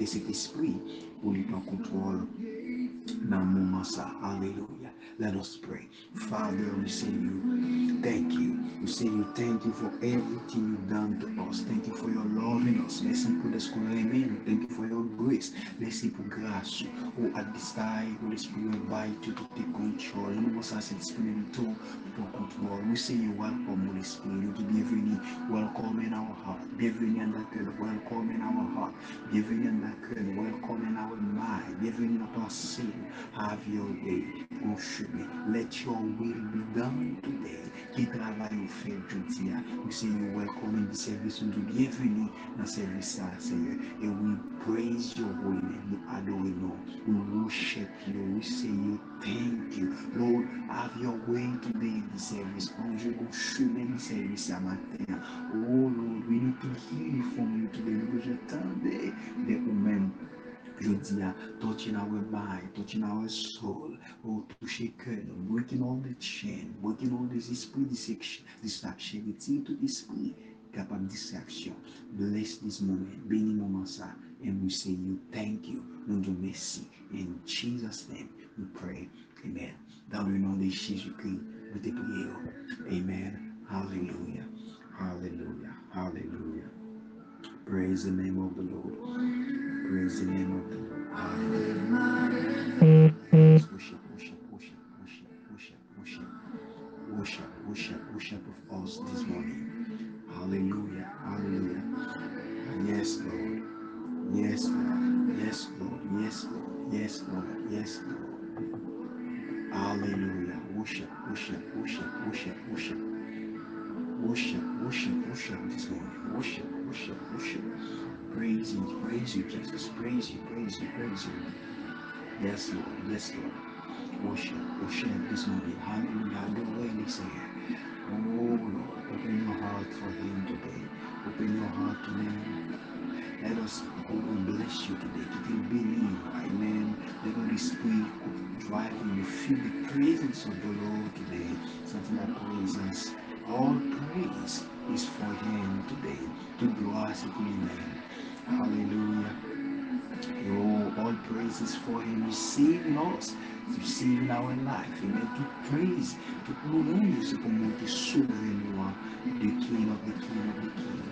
Invite cet esprit pour lui prendre contrôle dans le moment ça. Hallelujah. Let us pray. Father, we say you thank you. We say you thank you for everything you've done to us. Thank you for your love in us. Merci pour ce qu'on a aimé. Thank you for your grace. Merci pour grâce. Oh, at this time, Holy Spirit, invite you to take control. Nous ça, c'est disponibilité pour contrôle. We say you welcome, Holy Spirit. Bienvenue. Welcome in our heart. Bienvenue en cœur. Welcome in our heart. Bienvenue en notre. Welcome in our mind. Bienvenue dans ton sein. Have your way. Me. Let your will be done today. Travaille au fait aujourd'hui. We say you welcome in the service. Te bienvenue dans ce service, Seigneur. Et we praise your holy name. Nous adorons. We worship you. We say you thank you. Lord, have your way today in the service. Oh Lord, we need to hear from you today. Nous j'attendais de vous-même. Je touching our mind, touching our soul, oh, toucher cœur, breaking all the chain, breaking all this esprit distraction, distraction, retire tout esprit capable distraction. Bless this moment, bénis moment ça, and we say you thank you, nous disons merci. In Jesus' name we pray, amen. Dans le nom de Jésus-Christ, nous te prions, amen. Hallelujah, hallelujah, hallelujah. Praise the name of the Lord. Praise the name of the Lord. Hallelujah. Worship, worship, worship, worship, worship, worship, worship, worship, worship of us this morning. Hallelujah. Hallelujah. Yes, Lord. Yes, Lord. Yes, Lord. Yes, Lord. Yes, Lord. Yes, Lord. Hallelujah. Worship, worship, worship, worship, worship. Worship, worship, worship this morning. Worship, worship, worship. Praise you, praise you, Jesus. Praise you, praise you, praise you. Yes, Lord. Yes, Lord. Worship, worship this morning. Hallelujah. They say. Oh, Lord. Open your heart for Him today. Open your heart to Him. Let us go and bless you today. To feel believe. Amen. The Holy Spirit drive you. You feel the presence of the Lord today. Something that praises. All praise is for Him today. To glory name. Hallelujah. Oh, all praise is for Him. Receiving us, receiving our life. Amen. To praise, to louange ce qu'on monte souverain the King of the King of the King.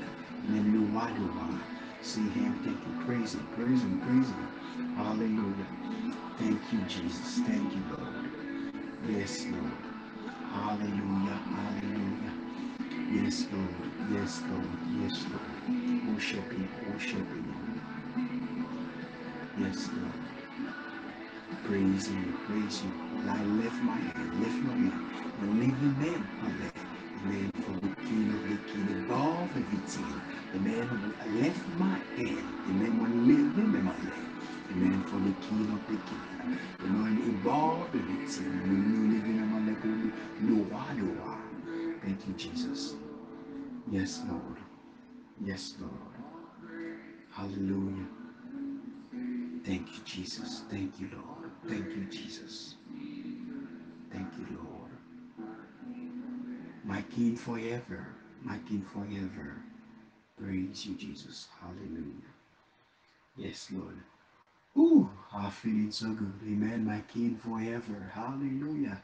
Amen. Le roi du roi. See Him. You. Praise Him. Praise Him. Hallelujah. Thank you, Jesus. Thank you, Lord. Yes, Lord. Hallelujah. Hallelujah. Yes, Lord. Yes, Lord. Yes, Lord. Worship Him. Worship Him. Yes, Lord. Praise Him. Praise Him. And I lift my hand. Lift my hand. And leave the man I left. Amen. For the King of the King above everything. The man left my hand. Amen. When live him in my land. Amen. For the King of the King. The man everything. When you live in my land. No, why oh, do I? Thank you, Jesus. Yes, Lord. Yes, Lord. Hallelujah. Thank you, Jesus. Thank you, Lord. Thank you, Jesus. Thank you, Lord. My King forever. My King forever. Praise you, Jesus. Hallelujah. Yes, Lord. Ooh, I'm feeling so good. Amen. My King forever. Hallelujah.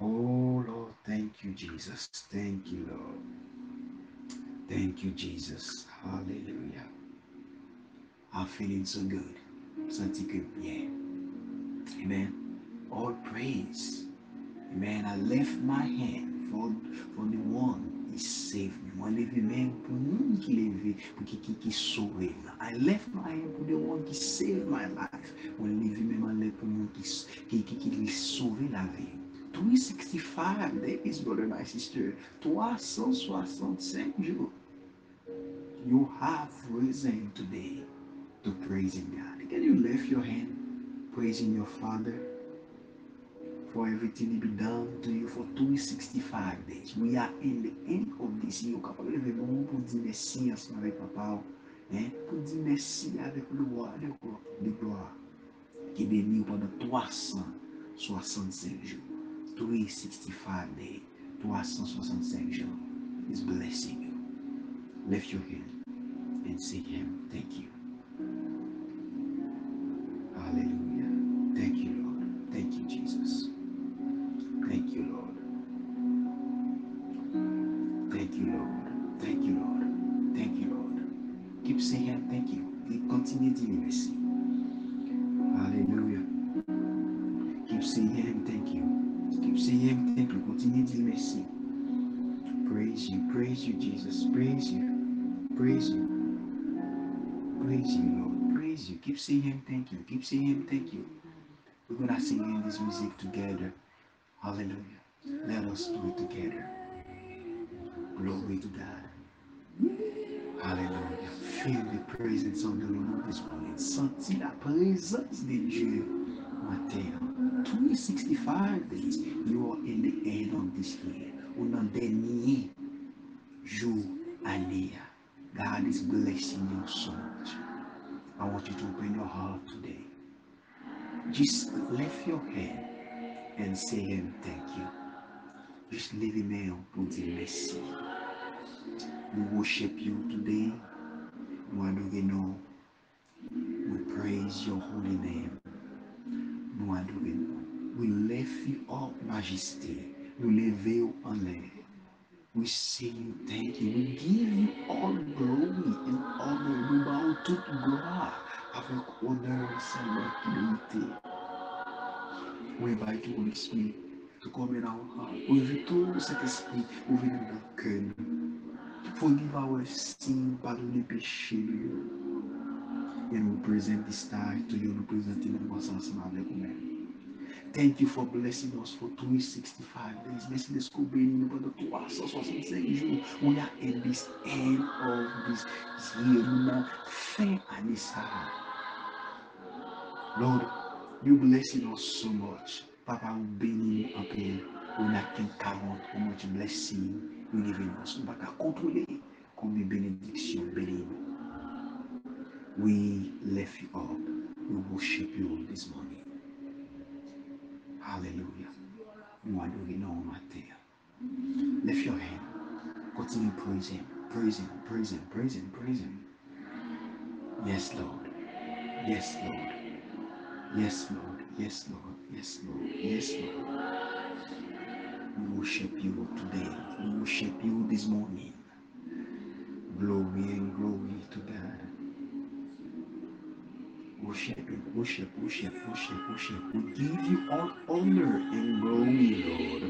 Oh, Lord. Thank you, Jesus. Thank you, Lord. Thank you, Jesus. Hallelujah. I'm feeling so good. Que bien. Amen. All praise. Amen. I lift my hand for, for the one save me. Leve men pou moun ki leve, pou ki ki ki souve. I left my hand pou the one ki save my life. Mwen leve men man leve pou moun ki ki li souve la ve. 365 days, brother my sister. 365 jours. You have risen today to praise in God. Can you lift your hand praising your Father? For everything He be done to you for 265 days? We are in the end of this year. Capable lever bon pour dire merci ensemble avec papa. Hein? Pour dire merci avec le roi de gloire. qui bénit pendant 365 jours. 365 days, 365 jours. He's blessing you. Lift your hand and say him, thank you. Hallelujah. Keep saying him thank you. Keep saying him thank you. We're gonna sing in this music together. Hallelujah. Let us do it together. Glory to God. Hallelujah. Feel the presence of the Lord this morning. Senti la présence de Dieu matin. 365 days, you are in the end of this year. Ou nan denye jour année. God is blessing you so. I want you to open your heart today. Just lift your hand and say him thank you. Just leave him here pour dire merci. We worship you today. You. We praise your holy name. You. We lift you up, majesty. We live you en l'air. We say you thank you. We give you all glory and honor. We bow toute gloire avec honneur, salut, humilité. We invite you, Holy Spirit, to come in our heart. We tout cet esprit, ouvre dans notre cœur. Forgive our sin, pardonne les péchés. And we present this time to you. Nous présentons nous ensemble avec vous-même. Thank you for blessing us for 365 days. Merci de ce qu'on bénit nous pendant 365 jours. We are in this end of this year. Fin année ça. Lord, you blessing us so much. Papa, we bénit nous en paix. We not can count how much blessing you giving us. Contrôler combien de bénédictions bénis nous. We lift you up. We worship you this morning. Hallelujah. Nous adorons matin. Lift your hand. Continue praise him. Praise him. Praise him. Praise him. Praise him. Yes, Lord. Yes, Lord. Yes, Lord. Yes, Lord. Yes, Lord. Yes, Lord. We worship you today. We worship you this morning. Glory and glory to God. Worship Him, worship, worship, worship, worship. We give you all honor and glory, Lord.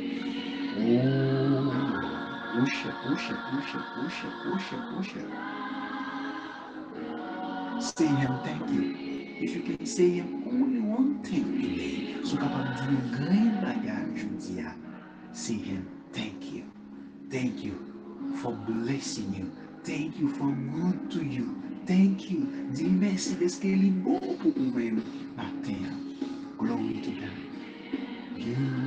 Oh, worship, worship, worship, worship, worship, worship. Say Him thank you. If you can say Him only one thing today, sou yon gren bagay jodi ya. Say Him thank you. Thank you for blessing you. Thank you for good to you. thank you. Di mersi deske li bon pou ou men. Maten, glou mi te dan. Yon.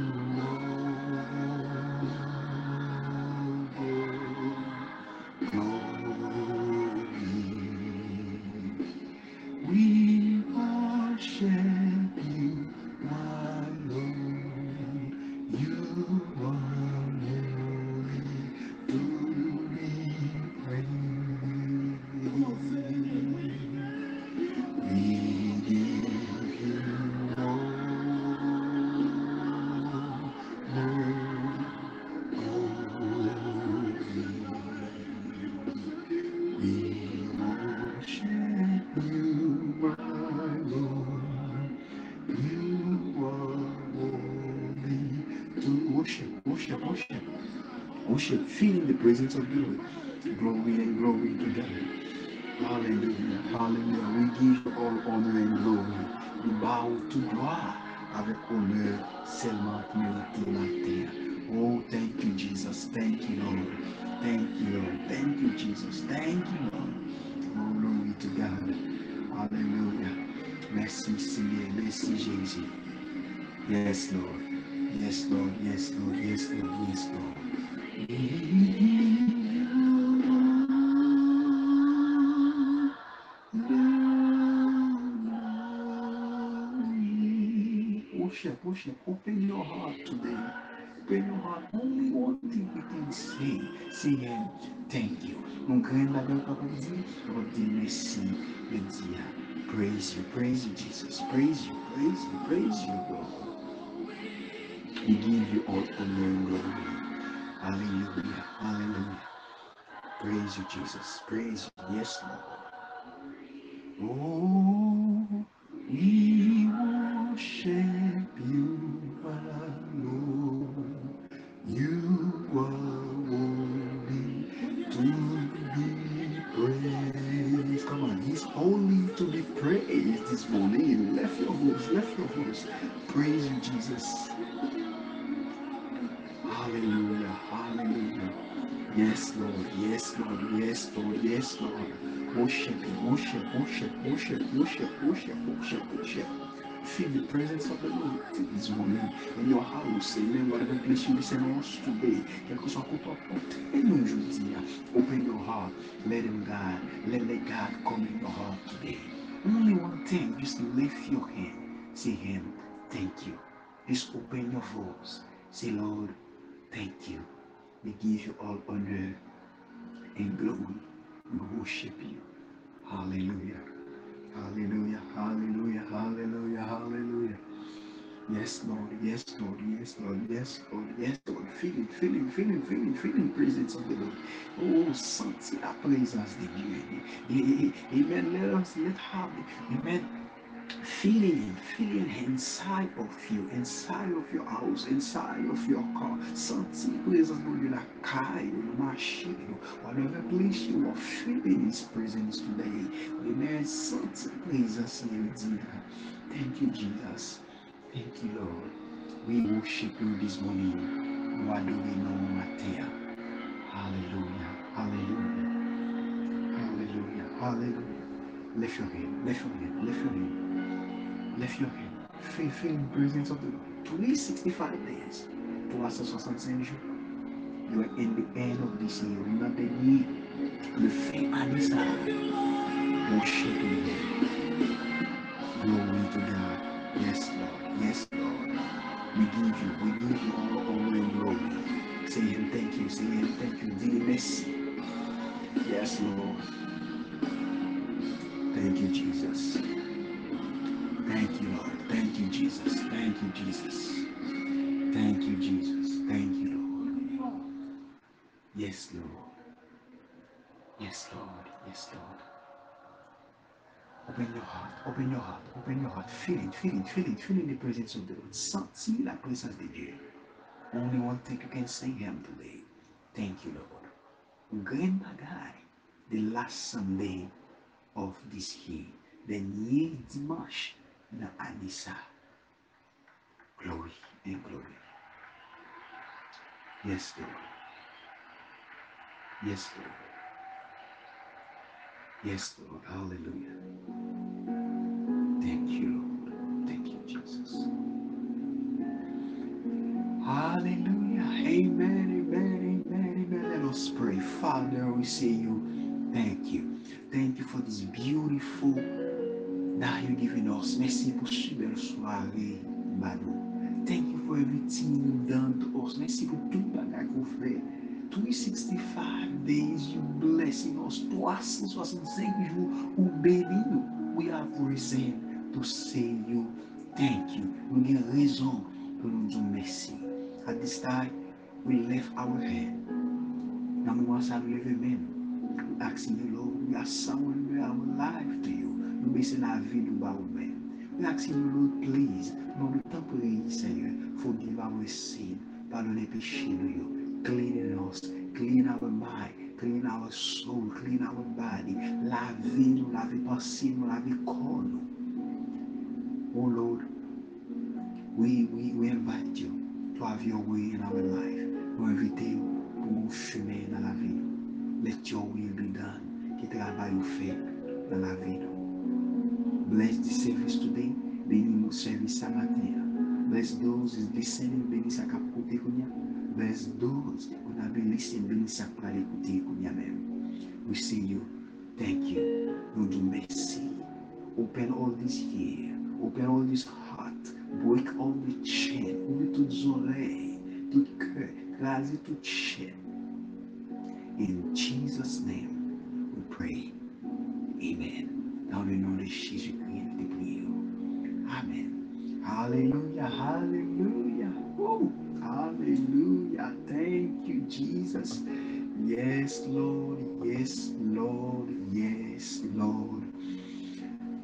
Merci, Yes, Lord. Yes, Lord. Yes, Lord. Yes, Lord. Yes, Lord. Worship, worship. Open your heart today. Open your heart. Only one thing we can say. Say thank you. Mon grand bagay papa dit, papa dit merci. Le dia. Praise you, praise you, Jesus. Praise you, praise you, praise you, God. We give you all honor and glory. Hallelujah, hallelujah. Praise you, Jesus. Praise you. Yes, Lord. Oh, Yes, Lord, yes, Lord, yes, Lord, yes, Lord. Worship, worship, worship, worship, worship, worship, worship, worship. Feel the presence of the Lord this morning in your house. Amen. Whatever place you listen us today. Quel que soit quoi aujourd'hui. Open your heart. Let him God. Let, let God come in your heart today. Only one thing. Just lift your hand. Say him. Thank you. Just open your voice. Say, Lord, thank you. We give you all honor and glory. We worship you. Hallelujah. Hallelujah. Hallelujah. Hallelujah. Hallelujah. Yes, Lord. Yes, Lord. Yes, Lord. Yes, Lord. Yes, Lord. Feeling, feeling, feeling, feeling, feeling presence of the Lord. Oh, sentir la présence de Dieu. Amen. Let us let have Amen feeling him, feeling inside of you, inside of your house, inside of your car. De Dieu la caille, la machine, whatever place you are feeling His presence today. Amen. Sentir présence de Dieu. Thank you, Jesus. Thank you, Lord. We worship you this morning. What do we know, Matea? Hallelujah. Hallelujah. Hallelujah. Hallelujah. Lift your hand. Lift your hand. Lift your hand. Lift your hand. Feel, feel the presence of the Lord. 365 days. 365 jours. You are in the end of this year. The year. Le fait à Worship Him. Glory to God. Yes, Lord. Yes, Lord. We give you, we give you all honor and glory. Say Him thank you. Say Him thank you. Dis merci. Yes, Lord. Thank you, Jesus. Jesus. Thank you, Jesus. Thank you, Jesus. Thank you, Lord. Yes, Lord. Yes, Lord. Yes, Lord. Open your heart, open your heart, open your heart. Feel it, feel it, feel it, feel it the presence of the Lord. Sentir la présence de Dieu. Only one thing you can say him today. Thank you, Lord. Grand bagay. The last Sunday of this year. The year dimanche na Anissa. Glory and glory. Yes, Lord. Yes, Lord. Yes, Lord. Hallelujah. Thank you, Lord. Thank you, Jesus. Hallelujah. Amen, amen, amen, amen. Let us pray. Father, we say you thank you. Thank you for this beautiful that you're giving us. Merci pour cette belle soirée, Mano. Thank you for everything you've done to us. Mersi pou tout bagay kou fè. 365 days you blessing us. 365 jou ou bebi nou. We have reason to say you thank you. Nou gen rezon pou nou djou mersi. At this time, we lift our head. Nan mouman sa nou leve men. We ask you, Lord, we are surrender our life to you. Nou besen la vi nou ba ou. Asking you, Lord, please, dans le temps pour Seigneur, forgive our sin. Pardonnez péché nous. Clean us, clean our mind, clean our soul, clean our body. La vie nous, la vie pensée nous, la vie corps nous. Oh Lord, we, we, we invite you to have your way in our life. Nous invitons pour nous chemin dans la vie. Let your will be done. Que travail ou fait dans la vie. Bless the service today. Bénis mon service ce. Bless those is listening. Bénis sa cap côté Bless those who have been listening. Bénis sa pral écouter kounya même. We see you. Thank you. Disons merci. Open all this year. Open all this heart. Break all the chain. Ouvre toutes oreilles, tout cœur. Écraser toute chaîne. In Jesus' name, we pray. Amen. Dans le nom de Jésus-Christ, te prions. Amen. Hallelujah, hallelujah. Woo. Hallelujah. Thank you, Jesus. Yes, Lord. Yes, Lord. Yes, Lord.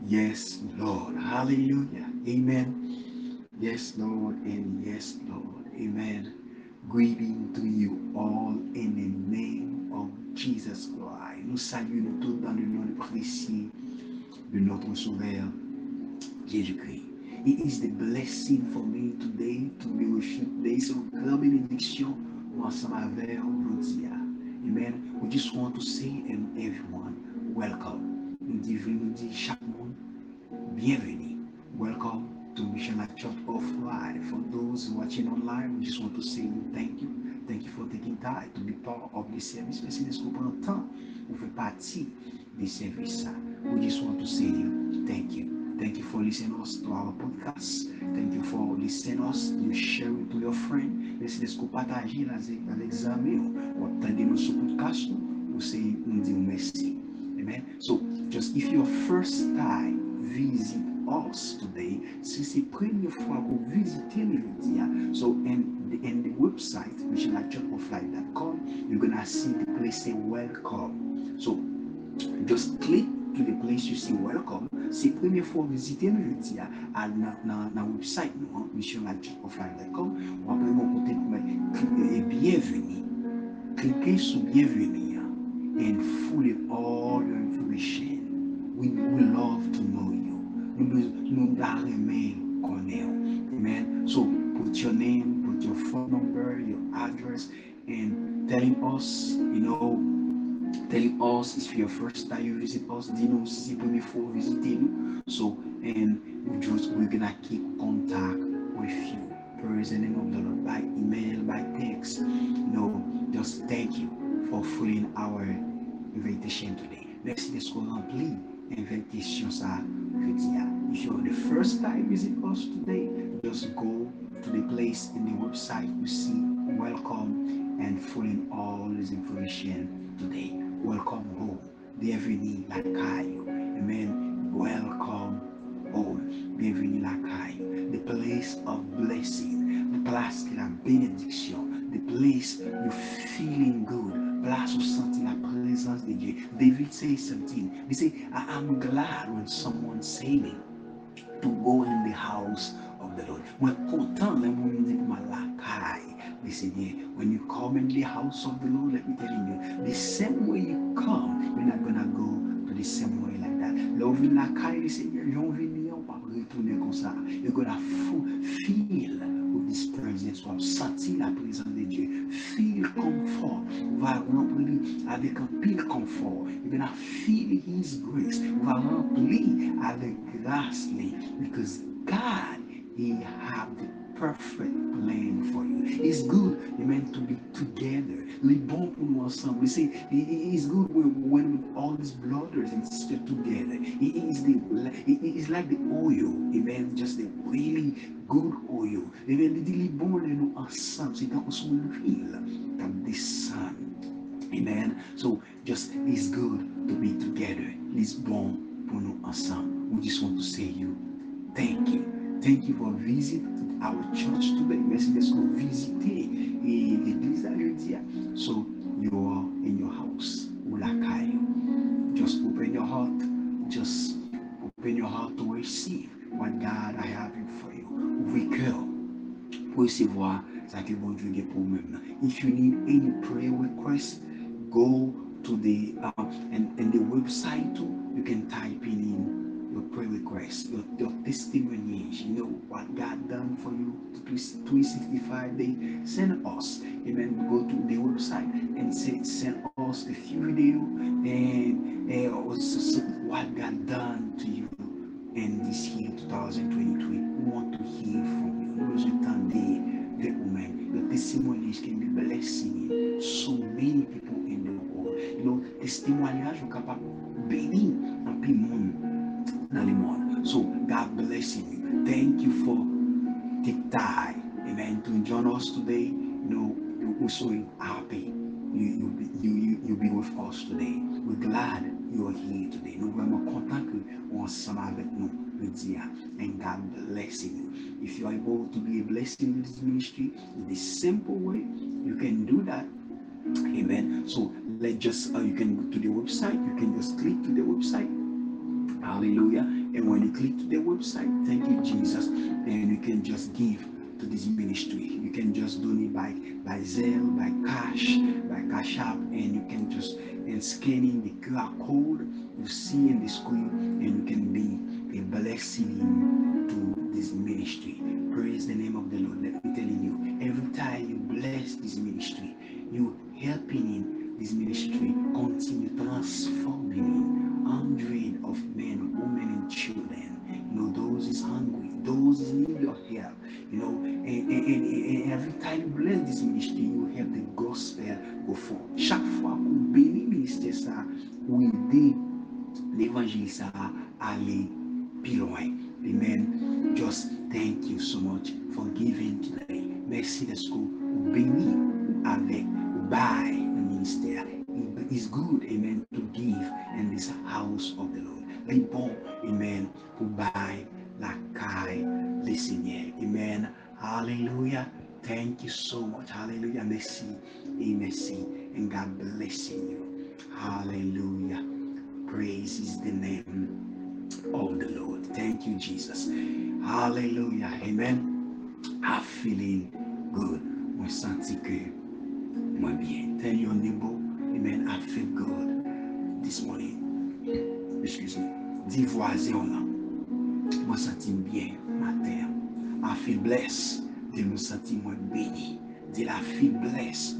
Yes, Lord. Hallelujah. Amen. Yes, Lord. And yes, Lord. Amen. Greeting to you all in the name of Jesus Christ. Nous saluons tous dans le nom précieux de notre Sauveur Jésus-Christ. It is the blessing for me today to be with you today. So, grande bénédiction ensemble avec aujourd'hui. Amen. We just want to say and everyone, welcome. Nous disons, chaque monde, bienvenue. Welcome to Mission Life Church offline. For those watching online, we just want to say thank you. Thank you for taking time to be part of this service. Merci de ce qu'on prend temps pour faire partie des services. We just want to say you thank you. Thank you for listening us to our podcast. Thank you for listening us. You share it to your friend. Merci de ce qu'on partage avec amis. Ou attendez nous sur podcast. C'est nous dire merci. Amen. So, just if your first time visit us today, si c'est première fois que vous visitez nous, so in the, in the website, which is missionlightchurchoflife.com, you're gonna see the place say welcome. So, just click to the place you see welcome. Fois que vous visitez nous, je dis, à la website, nous, missionlightchurchoflife.com, ou après, mon côté, et bienvenue. Cliquez sur bienvenue and fully all your information. We, we love to know you. Nous darons connaître. Amen. So put your name, put your phone number, your address, and telling us, you know, telling us if your first time you visit us, c'est première fois visiter nous. So, and we just, we're gonna keep contact with you. President of the Lord by email, by text. No, just thank you for filling our invitation today. Merci de ce qu'on remplit invitation ça jeudi. If you're the first time visit us today, just go to the place in the website you see welcome and fill in all this information today. Welcome home. Bienvenue la caille. Amen. Welcome home. Bienvenue la caille. The place of blessing. The place de la bénédiction. The place you're feeling good. Place où sentir la présence de Dieu. David says something. He say, I am glad when someone say me to go in the house the Lord. Seigneur. When you come in the house of the Lord, let me tell you, the same way you come, you're not gonna go to the same way like that. Là vin la kay the Seigneur, comme ça. You're gonna feel with this presence, ou sentir la présence de Dieu. Feel comfort. Va remplir avec un pile confort. You're gonna feel His grace. Va remplir avec grâce. Because God, He have the perfect plan for you. It's good, amen, to be together. Les bons pour nous ensemble. We say it's good when, when all these brothers and sisters together. It is the it is like the oil, amen, just the really good oil. Amen. Les bons de nous ensemble, c'est dans son huile, comme the sun. Amen. So just it's good to be together. It's bon pour. We just want to say you thank you. Thank you for visiting our church today. Merci d'être visité l'église d'aujourd'hui. So you are in your house. Ulakayo. Just open your heart. Just open your heart to receive what God I have for you. Ouvrez cœur pour recevoir ça que bon Dieu pour vous-même. If you need any prayer request, go to the uh, and, and the website too. You can type in your prayer requests, your, your testimonies, you know what God done for you 365 days. Send us, amen. Go to the website and say, send us a few video and uh, also what God done to you in this year 2023. We want to hear from you. Nous attendez the woman. Your testimonies can be blessing so many people in the world. You know, testimoniage sont capables de bénir un peu monde So God blessing you. Thank you for take time, amen, to join us today. You know, we're so happy you, you, you, you, you be with us today. We're glad you are here today. Nous vraiment contents que vous ensemble avec nous le dia. And God blessing you. If you are able to be a blessing in this ministry in this simple way, you can do that. Amen. So let just uh, you can go to the website. You can just click to the website. Hallelujah. And when you click to the website, thank you, Jesus. And you can just give to this ministry. You can just donate by by Zelle, by cash, by Cash App, and you can just and scanning the QR code you see in the screen, and you can be a blessing to this ministry. Praise the name of the Lord. Let me telling you, every time you bless this ministry, you helping in this ministry continue transforming hundreds of men, women, and children. You know, those is hungry, those is need your help. You know, and, and, and, and every time you bless this ministry, you help the gospel go forth. Chaque fois qu'on bénit ministère ça, ou aider l'évangile ça à aller plus loin. Amen. Just thank you so much for giving today. Merci de d'être béni avec ou by the ministère. It's good, amen, house of the Lord. Les amen, pour buy la caille le Seigneur. Amen. Hallelujah. Thank you so much. Hallelujah. Merci et merci. And God blessing you. Hallelujah. Praise is the name of the Lord. Thank you, Jesus. Hallelujah. Amen. I'm feeling good. Moi senti que moi bien. Tell your neighbor, amen. I feel good this morning. Excuse me. Dis voisin là. Moi senti feel blessed. Dis me senti moi béni. Dis la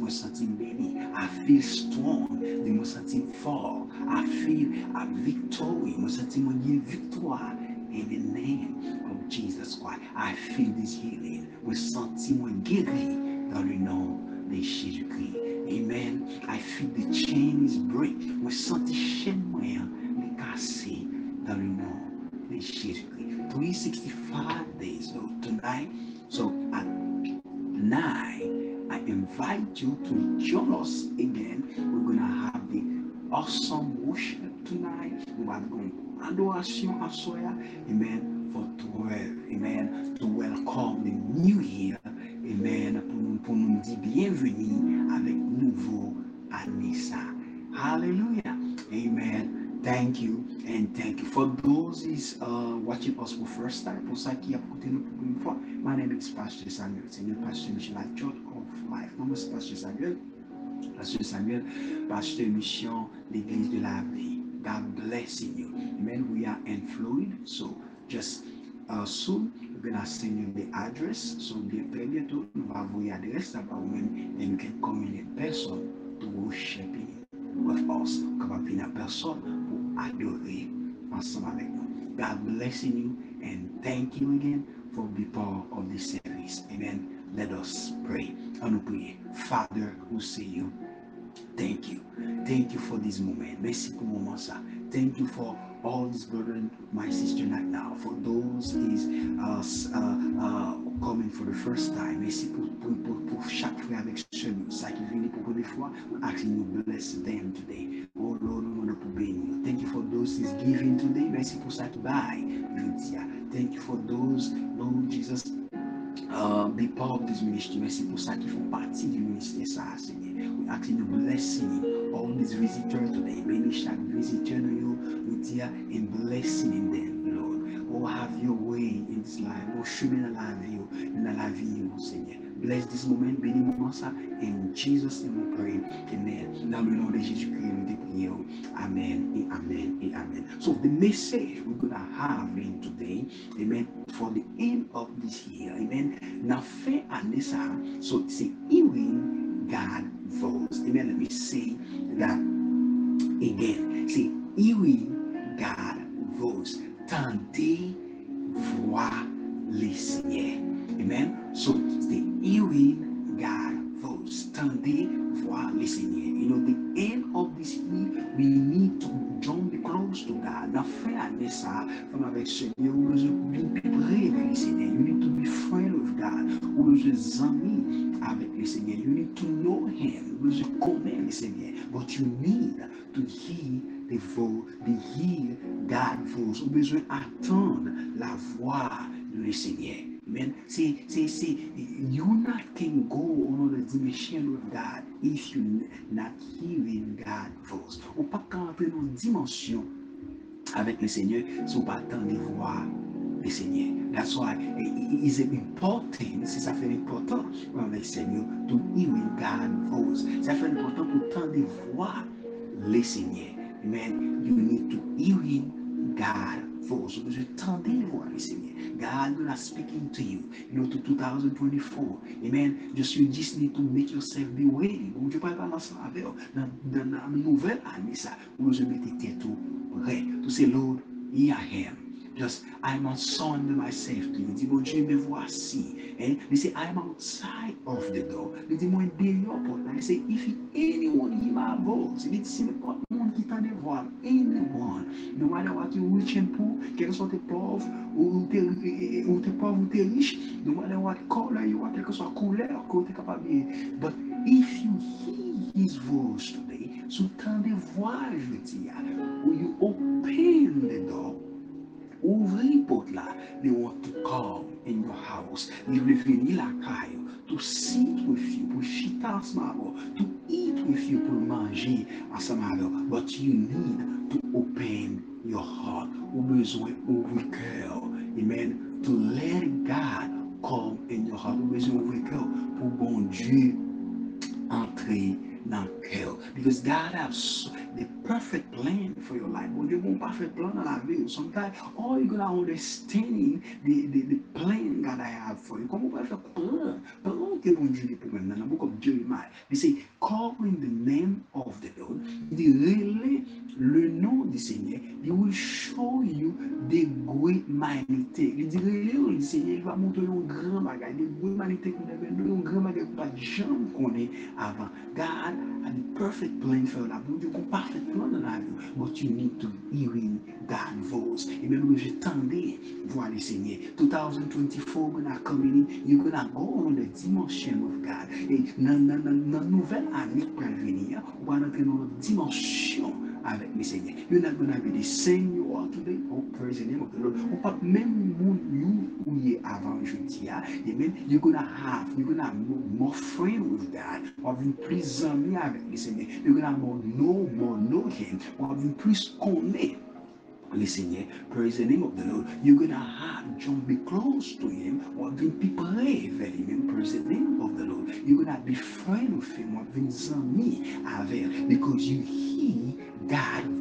senti béni. I feel strong. Dis me senti fort. I feel a victory. Moi senti moi victoire. In the name of Jesus Christ, I feel this healing. Moi senti moi guéri dans le nom de Jésus-Christ. Amen. I feel the chain is break. Moi senti chaîne moi les casser dans le nom de Jésus-Christ. 365 days so tonight. So at nine, I invite you to join us again. We're gonna have the awesome worship tonight. We are going adoration à soya. Amen. For 12. Amen. To welcome the new year. Amen. Pour nous, dire bienvenue avec nouveau ça. Hallelujah. Amen. Thank you and thank you. For those is uh, watching us for first time, a une fois, my name is Pastor Samuel. Le pasteur Mission Light Church of Life. Mon nom Pasteur Samuel. Pastor Samuel, pasteur mission, l'église de la vie. God blessing you. Amen. We are in Florida, so just uh, soon we're gonna send you the address. So bien très bientôt, nous va envoyer l'adresse là-bas même, and you can come in in person to worship with us. Come venir en personne pour avec nous. God blessing you and thank you again for being part of this service. Amen. Let us pray. Prier. Father, who see you. Thank you. Thank you for this moment. Thank you for all these brethren, my sister right now. For those is uh, uh, uh, coming for the first time. Merci pour, pour, pour, pour chaque frère avec celui ça qui vient pour première fois. We're asking you bless them today. Oh Lord, we want to bénir you. Thank you for those is giving today. Merci pour ça qui bail. Thank you for those, Lord Jesus, uh, be part of this ministry. Merci pour ça qui font partie du ministère ça, Seigneur. We asking you blessing all these visitors today. Bénis chaque visiteur nous, nous dire and blessing in them. Oh, have your way in this life. Oh, chemin dans la vie, dans la vie, oh, Seigneur. Bless this moment, bénis moment ça. In Jesus' name we pray. Amen. Dans le nom de Jésus-Christ, nous te prions. Oh, amen et Amen et Amen. So the message we're going to have in today, Amen, for the end of this year, Amen. Na fin année ça, so c'est hearing God voice. Amen. Let me say that again. C'est hearing God voice. Tendez voix le Seigneur. Amen. So c'est hearing God voice. Tendez voix le Seigneur. You know, the end of this year, we need to draw close to God. Na fin année ça, femme avec Seigneur, ou besoin de près avec le Seigneur. You need to be friend with God. Ou besoin d'amis avec le Seigneur. You need to know Him. Besoin de connaître le Seigneur. But you need to hear the to hear God's voice. Ou besoin attendre la voix du Seigneur. Amen. See, see, see, you not can go on another dimension with God if you not hearing God's voice. Ou pas qu'entrer dans une dimension avec le Seigneur si on pas attendre voir le Seigneur. That's why it is important, c'est ça fait important avec le Seigneur, to hear God's voice. Ça fait important pour tendre voir le Seigneur. Men, you need to hearing God voice. So, you turn the voice, amen. God gonna speaking to you, you know, to 2024. Amen. Just you just need to make yourself be ready. Ou diyo pa yon nan savel, nan nouvel ane sa. Ou nou se mette tetou, re. To say, Lord, hear him. Just I'm on surrender myself to you. Dis Dieu me voici. And they say I'm outside of the door. They dit moi dehors porte. They say if anyone hear my voice, il dit si le porte monde qui t'a de voir, anyone, no matter what you rich and poor, quel que soit tes pauvres ou t'es ou t'es pauvre ou t'es riche, no matter what color you are, quelle que soit couleur que tu es capable de. But if you hear his voice today, sous tant de voix, je veux dire, eh? you open the door, Ouvri pot la, they want to come in your house, li vle veni la kayo, to sit with you, pou chita ansama go, to eat with you, pou manje ansama go, but you need to open your heart, ou bezwen ouvri kèw, amen, to let God come in your heart, ou bezwen ouvri kèw, pou bon Diyo entre nan kèw, because God have so the perfect plan for your life. Bon Dieu, bon parfait plan dans la vie. Sometimes, all you're gonna understanding the, the, the plan God I have for you. Comment on peut faire plan? Plan Don't get only in the book of Jeremiah. They say, call in the name of the Lord. Mm. They really le nom du Seigneur. They will show you the great manité. They say, really le Seigneur, il va montrer un grand bagage, des great manité qu'on avait, un grand bagage qu'on pas jamais connaît avant. God had the perfect plan for la bon You got perfect plan dans la vie. But you need to hearing that voice. Et même que j'attendais voir le Seigneur. 2024, we're gonna come in, you're gonna go on the demon dimensyon of God. E nan, nan, nan, nan nouvel anik pral vini ya, ou an entre nou dimensyon avèk mi sènyè. You're not gonna be the same you are today. Oh, praise the name of the Lord. Ou pap mèm moun you ou ye avan jwiti ya. Amen. You're gonna have, you're gonna have more friend with God. Ou avin plus zanmi avèk mi sènyè. You're gonna have more know, more know Him. Ou avin plus konè le Seigneur. Praise the name of the Lord. You're gonna have John be close to Him. Ou avoir plus près vers lui-même. Praise the name of the Lord. You're gonna be friend with Him. Avoir amis avec. Because you hear God.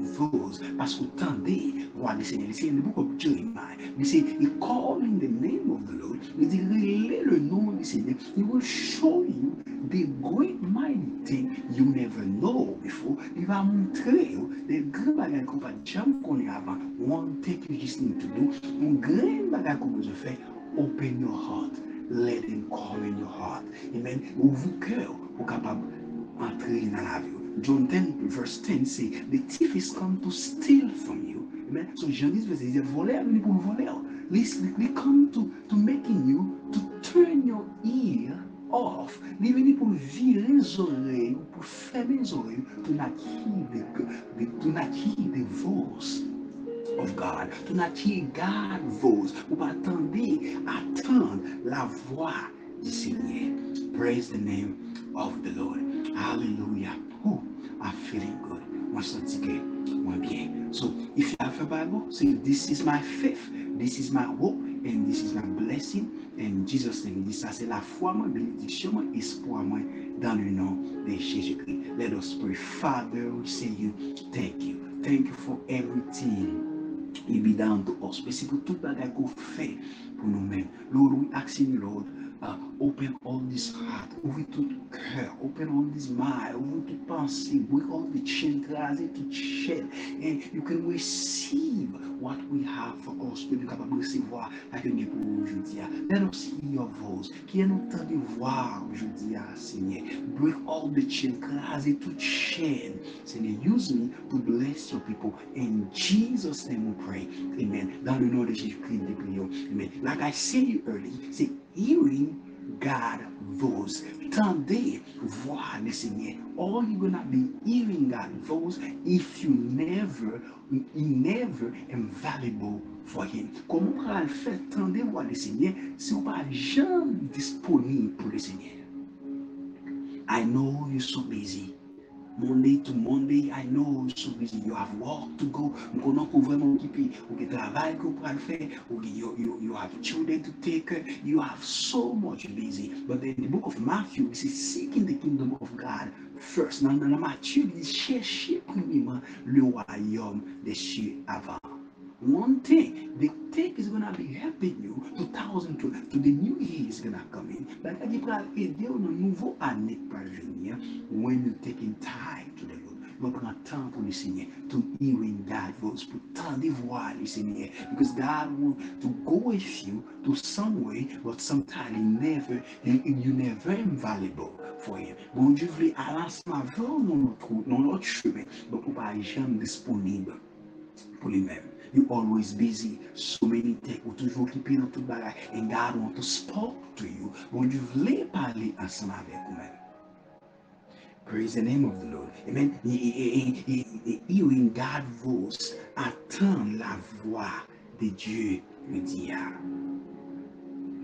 Parce que tendez, roi le Seigneur. C'est the book of Jeremiah. Il say, he call in the name of the Lord. Il dit, le nom du Seigneur. He will show you the great mighty thing you never know before. Il va montrer des grands bagages qu'on pas jamais connu avant. One thing you just need to do. Faire. Open your heart. Let him come in your heart. Amen. Ouvre cœur pour capable entrer dans la vie. John 10, verse 10 say, The thief is come to steal from you. Amen. So Jean 10, verse 10, il voler, venu pour voler. They come to, to making you to turn your ear off. Ils venu pour virer les oreilles, pour fermer les to not hear the, to not hear the voice of God, to not hear God's voice, ou pas attendre, attendre la voix du Seigneur. Praise the name of the Lord. Hallelujah. Who are feeling good. Sens que moi bien. So, if you have a Bible, say, This is my faith, this is my hope, and this is my blessing. And Jesus name, ça, c'est la foi, moi, bénédiction, moi, espoir, moi, dans le nom de Jésus-Christ. Let us pray. Father, we say you, thank you. Thank you for everything. You be down to us. Merci pour tout bagage qu'on fait pour nous-mêmes. Lord, we ask you, Lord, uh, open all this heart, ouvre tout cœur, open all this mind, ouvre toute pensée, break all the chain, craser toute chaîne, and you can receive what we have for us, que nous capable de recevoir la que nous pour. Let us hear your voice, qui est notre de voir aujourd'hui. Break all the chain, craser toute chaîne. Seigneur, use me to bless your people. In Jesus' name we pray. Amen. Dans le nom de Jésus-Christ, nous prions. Amen. Like I said earlier, c'est hearing God voice. Tendez voir le Seigneur. All you're gonna be hearing God voice if you never, never valuable for Him. Comment on va le faire tendez voir le Seigneur si on pas jamais disponible pour le Seigneur? I know you're so busy. Monday to Monday, I know so busy. You have work to go. Konon pou vremen okipi. Ou ki travay ko pral fe. Ou ki you, you, you have children to take. You have so much busy. But in the book of Matthew, it says, seeking the kingdom of God first. Nan nan Matthew, il dit, cherchez premièrement le royaume des cieux avant. One thing, the thing is gonna be helping you 2002 to the new year is gonna come in. Ede ou nan nouvo ane pral venir when you taking time to the Lord. Lò pran tan pou li Seigneur to hearing God voice, pou tan di voix li Seigneur. Because God want to go with you to some way, but sometimes he never, he, you never invaluable for him. Bon Dieu vle alansman vò non lot chemin, but pou pa jam disponible pou li mèm. You always busy, so many things, ou toujou okipi nan tout bagay, and God want to speak to you. Bon Dieu vle pale ansan avek mèm. Praise the name of the Lord. Amen. You in God voice, attend la voix de Dieu me dire.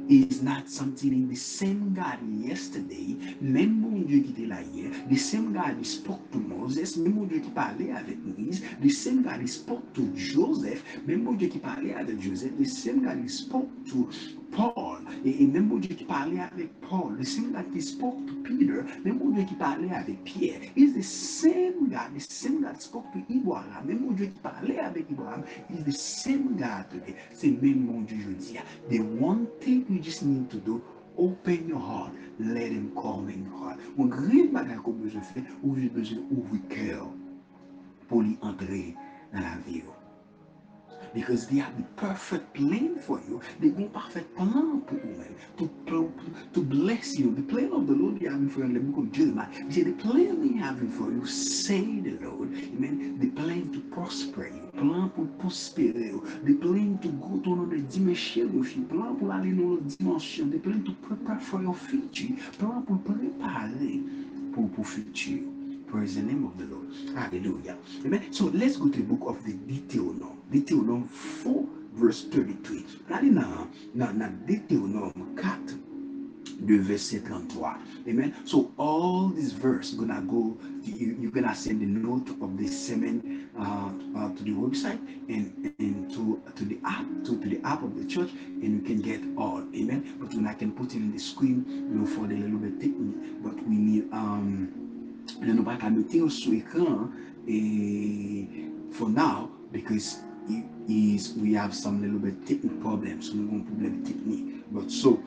Is not something in the same God yesterday, même mon Dieu qui était là hier, the same God he spoke to Moses, même mon Dieu qui parlait avec Moïse, the same God he spoke to Joseph, même mon Dieu qui parlait avec Joseph, the same God he spoke to Paul, et, et même mon Dieu qui parlait avec Paul, le same God qui spoke to Peter, même mon Dieu qui parlait avec Pierre, is the same God, the same God spoke to Abraham, même mon Dieu qui parlait avec Abraham, is the same God today. C'est même mon Dieu, je dis. The one thing you just need to do, open your heart, let him come in your heart. Mon grand bagage qu'on besoin faire, ou j'ai besoin ouvrir cœur pour lui entrer dans la vie. Because they have the perfect plan for you. They have perfect plan. To, to, to bless you. The plan of the Lord they have for you in the book of Jeremiah. They say the plan they have for you, say the Lord. Amen. The plan to prosper you. Plan pour prospérer you. The plan to go to another dimension with you. Plan pour aller dans l'autre dimension. The plan to prepare for your future. Plan pour préparer pour pour futur. Praise the name of the Lord. Hallelujah. Amen. So let's go to the book of the Deuteronomy. Deuteronomy 4, verse 33. Regardez dans, dans, dans Deutéronome 4, de verset 33. Amen. So all this verse gonna go, you, you're gonna send the note of the sermon uh, uh, to the website and, and to to the app, to, to the app of the church, and you can get all. Amen. But when I can put it in the screen, you know, for the little bit technique, but we need um you know back à mettre sur écran et for now because is we have some little bit technical problems, some little problem technique. But so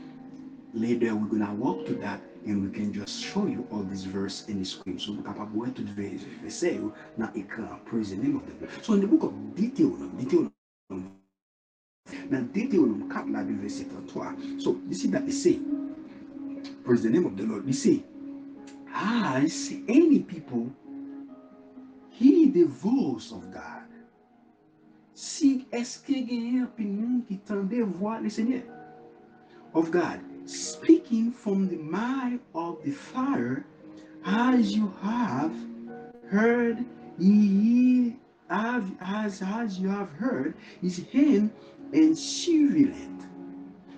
later we're gonna walk to that and we can just show you all this verse in the screen. So capable tout verset dans écran. Uh, praise the name of the Lord. So in the book of Deuteronomy, Deuteronomy, now Deuteronomy 4 là, verset 33. So you see that they say, praise the name of the Lord. They say, ah, as any people hear the voice of God. Si eske genyen pi moun ki tende voix le Seigneur of God speaking from the mouth of the fire as you have heard ye have as as you have heard is hand and civil it.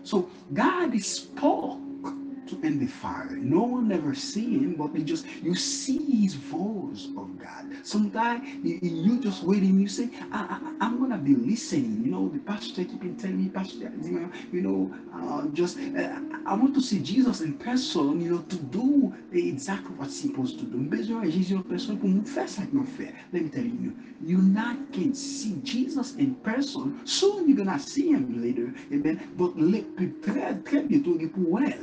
So God is spoke to in the fire. No one ever see him, but you just you see his voice of God. Sometimes you, just waiting. You say, I, I, am gonna be listening. You know, the pastor keeping telling me, Pastor, you know, uh, just uh, I want to see Jesus in person. You know, to do exactly what he's supposed to do. En personne pour nous faire ça que faire. Let me tell you, you not can see Jesus in person. Soon you're gonna see him later. Amen. But très très bientôt well.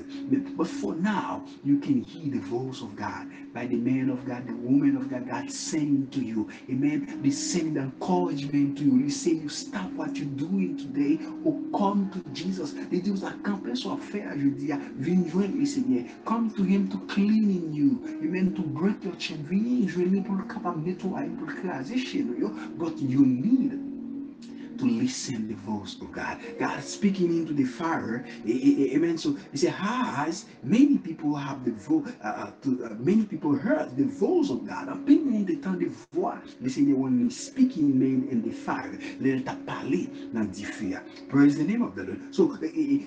But for now, you can hear the voice of God by the man of God, the woman of God, God sending to you. Amen. They send encouragement to you. They say you stop what you're doing today or come to Jesus. They do that campus of fair Judea. Vin joindre le Seigneur. Come to him to clean in you. Amen. To break your chain. Joindre pour le capable nettoyer, pour le craser. But you need to listen the voice of God. God speaking into the fire. Amen. So he said, has many people have the voice, uh, uh, uh, many people heard the voice of God. En entend des voix le Seigneur when he's speaking man in the fire. Il t'a parlé dans the fire. Praise the name of the Lord. So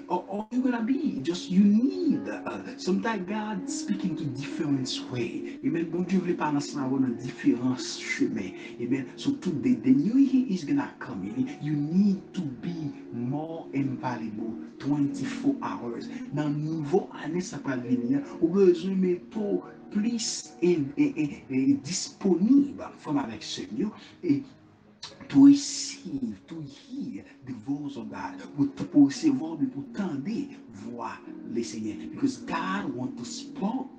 all you're gonna be just you need uh, sometimes God speaking to different way. Amen. Bon Dieu voulait parler ensemble dans différents chemins. Amen. So today the new year is gonna come in you need to be more invaluable 24 hours. Nan nouvo ane sa pal vini, ou bezwen meto plis e, e, e, disponib fom avek semyo e to receive, to hear the voice of God, pou se vode, pou tende vwa le seyen. Because God want to spoke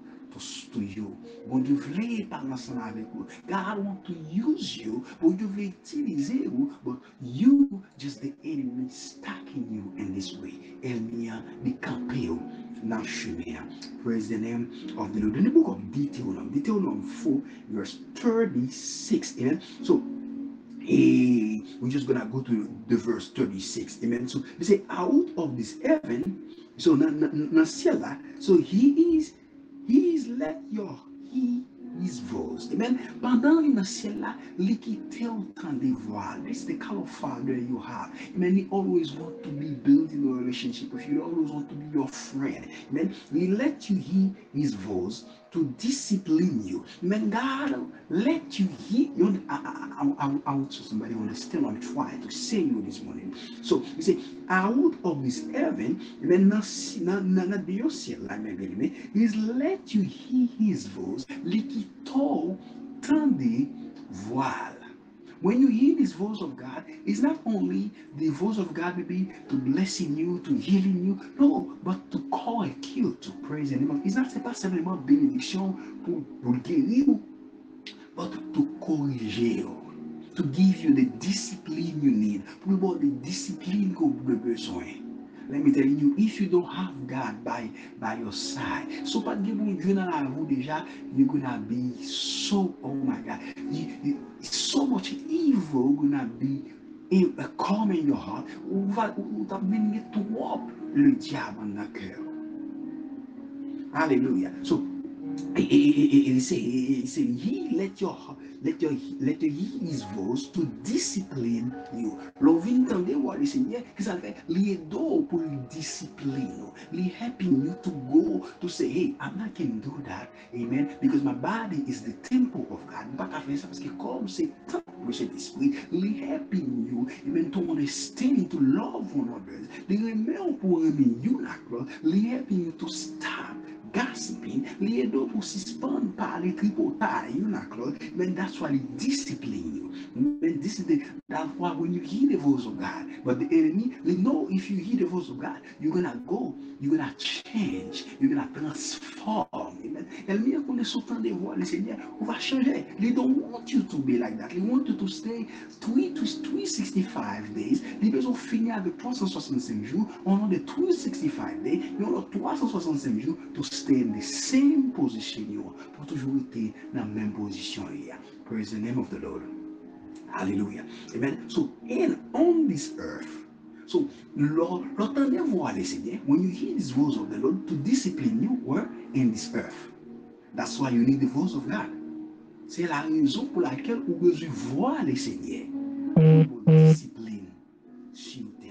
to you. Voulait parler ensemble avec vous. God want to use you. Dieu voulait utiliser vous. But you, just the enemy, stacking you in this way. Elmia, the campeo. Now, chemin. Praise the name of the Lord. In the book of Deuteronomy, Deuteronomy 4, verse 36. Amen. So, eh, Hey, we're just gonna go to the verse 36. Amen. So they say, out of this heaven, so na, na, na so he is He's let your he his voice. Amen. Pendant une là, l'équité autant des voiles. This is the kind of father you have. Amen. He always want to be building a relationship with you. He always want to be your friend. Amen. He let you hear his voice to discipline you. Amen. God let you hear. You I, I, I, I want somebody understand what I'm trying to say you this morning. So you say, out of this heaven, he's let you hear his voice, l'équito tende voile. When you hear this voice of God, it's not only the voice of God maybe to blessing you, to healing you, no, but to call a kill, to praise the name It's not pas simplement bénédiction pour, pour guérir, but to corriger to give you the discipline you need. Pour avoir the discipline que vous avez besoin. Let me tell you, if you don't have God by, by your side, so pas de bon Dieu dans la vous déjà, you're gonna be so, oh my God, you, you, so much evil gonna be in, uh, calm in your heart, ou va, ou trop le diable dans le cœur. Hallelujah. So, he said, he said, he let your let your let your his voice to discipline you. Entendre what le Seigneur qui ça fait li do pour discipline, li helping you to go to say, hey, I'm not can do that, amen, because my body is the temple of God. Faire ça parce que c'est temple cet esprit, li helping you, amen, to understand, to love one another. Li remet pour aimer you, li helping you to stop gossiping, li do pour suspend parler tripotaille, you know, when that's why discipline you. This is that's why when you hear the voice of God, but the enemy, they know if you hear the voice of God, you're gonna go, you're gonna change, you're gonna transform. Amen. Ennemi a connaît autant de voix, le Seigneur, on va changer. They don't want you to be like that. They want you to stay 3 to 365 days. Les besoin finir avec 365 jours. On a de 365 days. Et on a 365 jours to stay in the same position you are. Pour toujours être dans la même position. Praise the name of the Lord. Hallelujah. Amen. So, in on this earth, so Lord, l'entendez voir le Seigneur, when you hear this voice of the Lord to discipline you, where in this earth. That's why you need the voice of God. C'est la raison pour laquelle vous devez voir le Seigneur mm. pour discipline sur terre.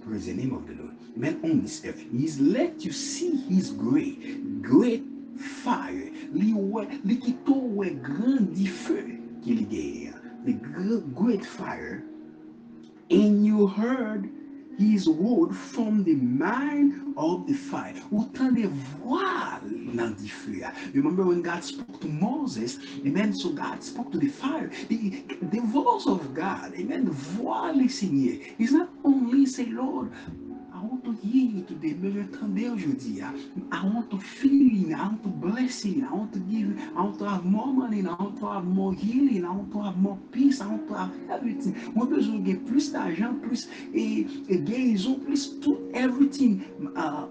Praise the name of the Lord. Amen. On this earth, He's let you see His great, great fire. Li wè, li ki to wè grandi feu ki li gè. The great fire. And you heard his word from the mind of the fire. Voix nan di feu. Remember when God spoke to Moses, amen, so God spoke to the fire. The, the voice of God, amen, the voix le is not only say, Lord, I want to hear you today. Maybe today aujourd'hui. I want to feel you. I want to bless you. I want to give. I want to have more money. I want to have more healing. I want to have more peace. I want to have everything. Moi, besoin de plus d'argent, plus et, et guérison, plus tout everything. Uh,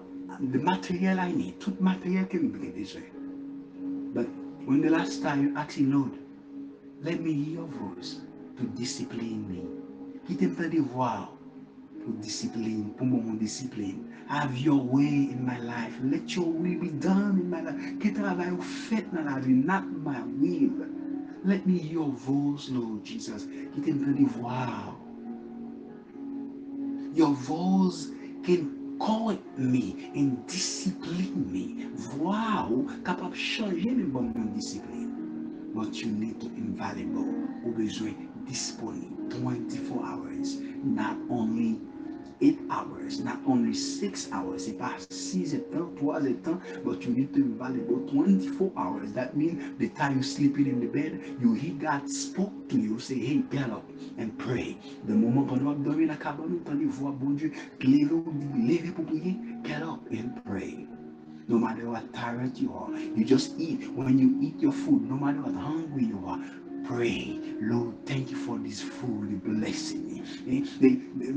the material I need. Tout matériel que me besoin. But when the last time you asked Lord, let me hear your voice to discipline me. Qui t'aime de voir pour discipline, pour discipline. Have your way in my life. Let your will be done in my life. Que travail ou fait dans la vie, not my will. Let me hear your voice, Lord Jesus. Qui t'entend de voir. Your voice can call me and discipline me. Voix ou capable changer mes bon discipline. But you need to invaluable ou besoin disponible 24 hours. Not only eight hours, not only six hours. C'est pas six temps, trois temps, but you need to be valuable 24 hours. That means the time you're sleeping in the bed, you hear God spoke to you, say, hey, get up and pray. The moment pendant que dormir la cabane, entendez voix, bon Dieu, levez pour prier, get up and pray. No matter what tired you are, you just eat. When you eat your food, no matter what hungry you are, pray. Lord, thank you for this food, blessing me. Même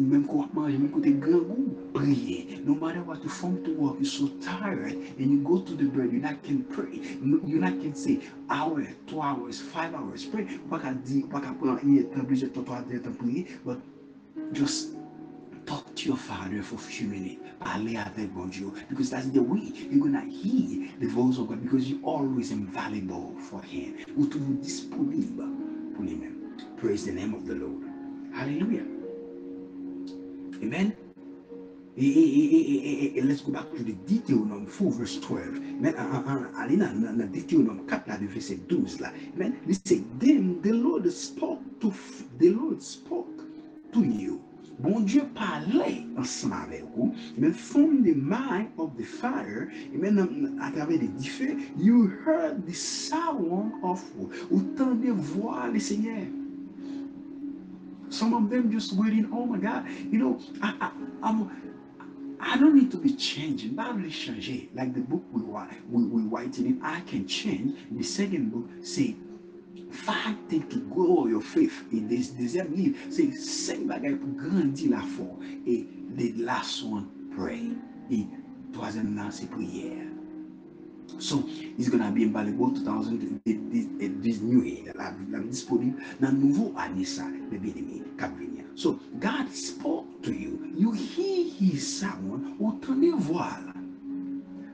même tu grand goût. No matter what you form to work, you're so tired, and you go to the bed, you not can pray. You not can say hour, two hours, five hours. Pray. But just talk to your father for a few minutes. Because that's the way you're going to hear the voice of God. Because you're always invaluable for Him. Praise the name of the Lord. Hallelujah. Amen. Et, let's go back to the detail Deuteronomy 4 verse 12. Amen. Allez dans, dans Deuteronomy 4 là, verset 12 là. Amen. Says, then the Lord spoke to the Lord spoke to you Bon Dieu parlait ensemble avec vous, mais from the mind of the fire, et même à travers les diffus, you heard the sound of autant de voix le Seigneur. Some of them just waiting, oh my God, you know, I, I, I don't need to be changing. Pas really changer. Like the book we, we, we writing it, I can change. The second book say, Things to grow your faith. Et des, deuxième livre, c'est cinq bagages pour grandir la foi. Et the last one, pray. Et troisième, c'est prière. So, it's to be available 2000, this new year. So, God spoke to you. You hear his sound, ou tenez voix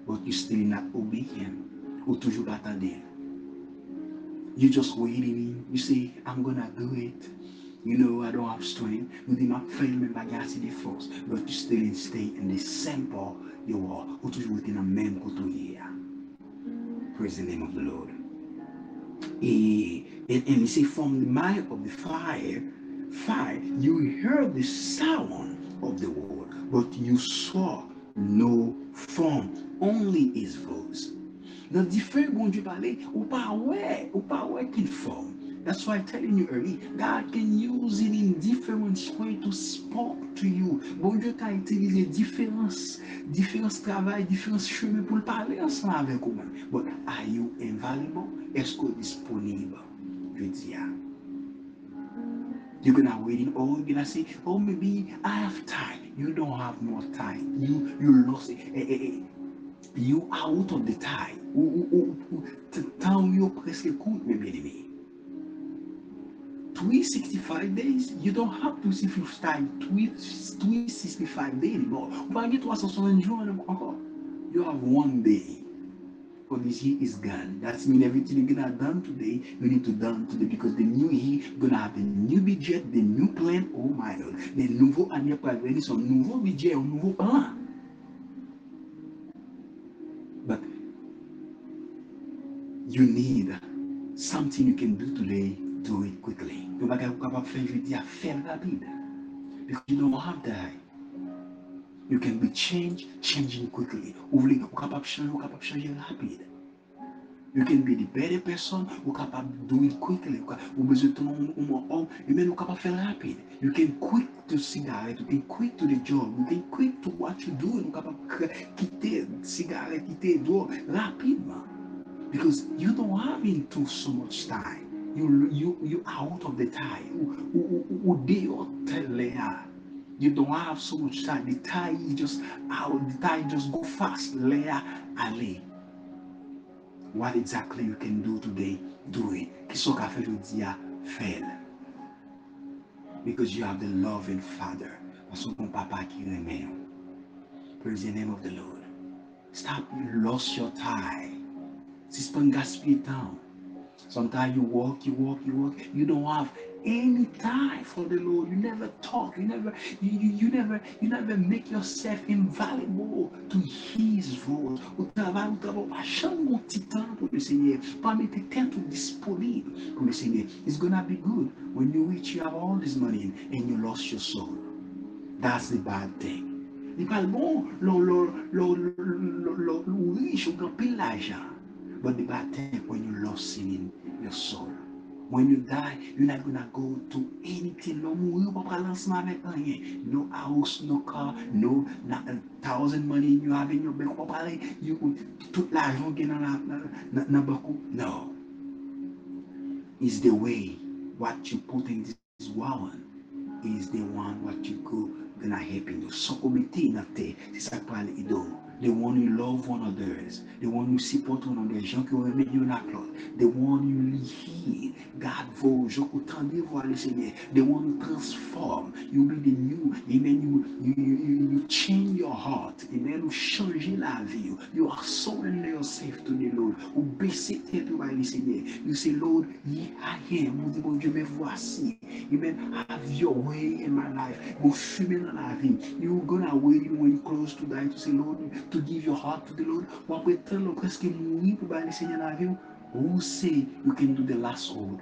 But you still not obey him. Ou toujours attendre. You're just waiting. In. You say, I'm gonna do it. You know, I don't have strength. You did not fail me by the force. But you still stay in the simple you are. Ou toujours within a même côté. Praise the name of the Lord. And, and, and you see, from the mind of the fire, fire, you heard the sound of the word, but you saw no form, only his voice. Dans différents bon Dieu parler, ou pas ouais, ou pas ouais qu'il forme. That's why I'm telling you early, God can use it in different ways to speak to you. Bon Dieu t'a utilisé différents, différents travail, différents chemins pour parler ensemble avec vous. But are you invaluable? Que disponible? Je dis, ah. You're gonna wait oh, you're gonna say, oh, maybe I have time. You don't have more time. You you lost it. Eh, eh, eh. You out of the time. Temps yo court, mes bien-aimés. 365 days, you don't have to see if you start 365 days anymore. Ou pa gen 360 jours encore. You have one day. for this year is gone. That means everything you're gonna done today, you need to done today because the new year gonna have a new budget, the new plan. Oh my God, the nouveau année pour venir son nouveau budget, un nouveau plan. you need something you can do today, do it quickly. Yo bagay ou kapap fè jwiti a fèl rapide. Because you don't have time. You can be changed, changing quickly. Ou vle ou kapap chanje, ou kapap chanje rapide. You can be the better person, ou kapap do it quickly. Ou bezè ton ou mò om, e men ou kapap fè rapide. You can quick to cigarette, you can quick to the job, you can quick to what you do. Ou kapap kite cigarette, kite do rapidman. Because you don't have into so much time. You, you, you out of the time. Tele eh, ya. Ah. You don't have so much time. The time just out, the time just go fast. Eh, ah. Leia ale. What exactly you can do today, do it. Ah, fel. Because you have the loving Father. Praise the name of the Lord. Stop, you lost your time. Suspend gaspiller tan. Sometimes you walk, you walk, you walk. You don't have any time for the Lord. You never talk. You never, you, you, you never, you never make yourself invaluable to His voice. O trabalho, o trabalho, achando um titã para o Senhor, para meter tempo disponível para o Senhor. It's gonna be good when you reach, you have all this money and you lost your soul. That's the bad thing. Li pal bon, lo, lo, lo, lo, lo, lo, lo riche pil l'argent. But the bad thing when you lost sin in your soul. When you die, you're not gonna go to anything. No anye. No house, no car, no na, a thousand money you have in your bank. You, tout l'argent. No. It's the way what you put in this one is the one what you go gonna help you. So komite na te, si sa prale ido. The one you love one others. The one you support one another. Gens qui ont aimé Dieu la cloche. The one you heal. God vos gens qui tendez voir le Seigneur. The one you transform. You be the new. Amen. You, you, you, you change your heart. Amen. You changer la vie. You are surrender yourself to the Lord. Ou baisser tête par le Seigneur. You say, Lord, here I am. Vous dites, bon Dieu, me voici. Amen. Have your way in my life. Go fumer dans la vie. You're gonna wait when you close to die to say, Lord, to give your heart to the Lord. Ou apre tan lo preske moui pou le Seigneur la vie. Ou say you can do the last word.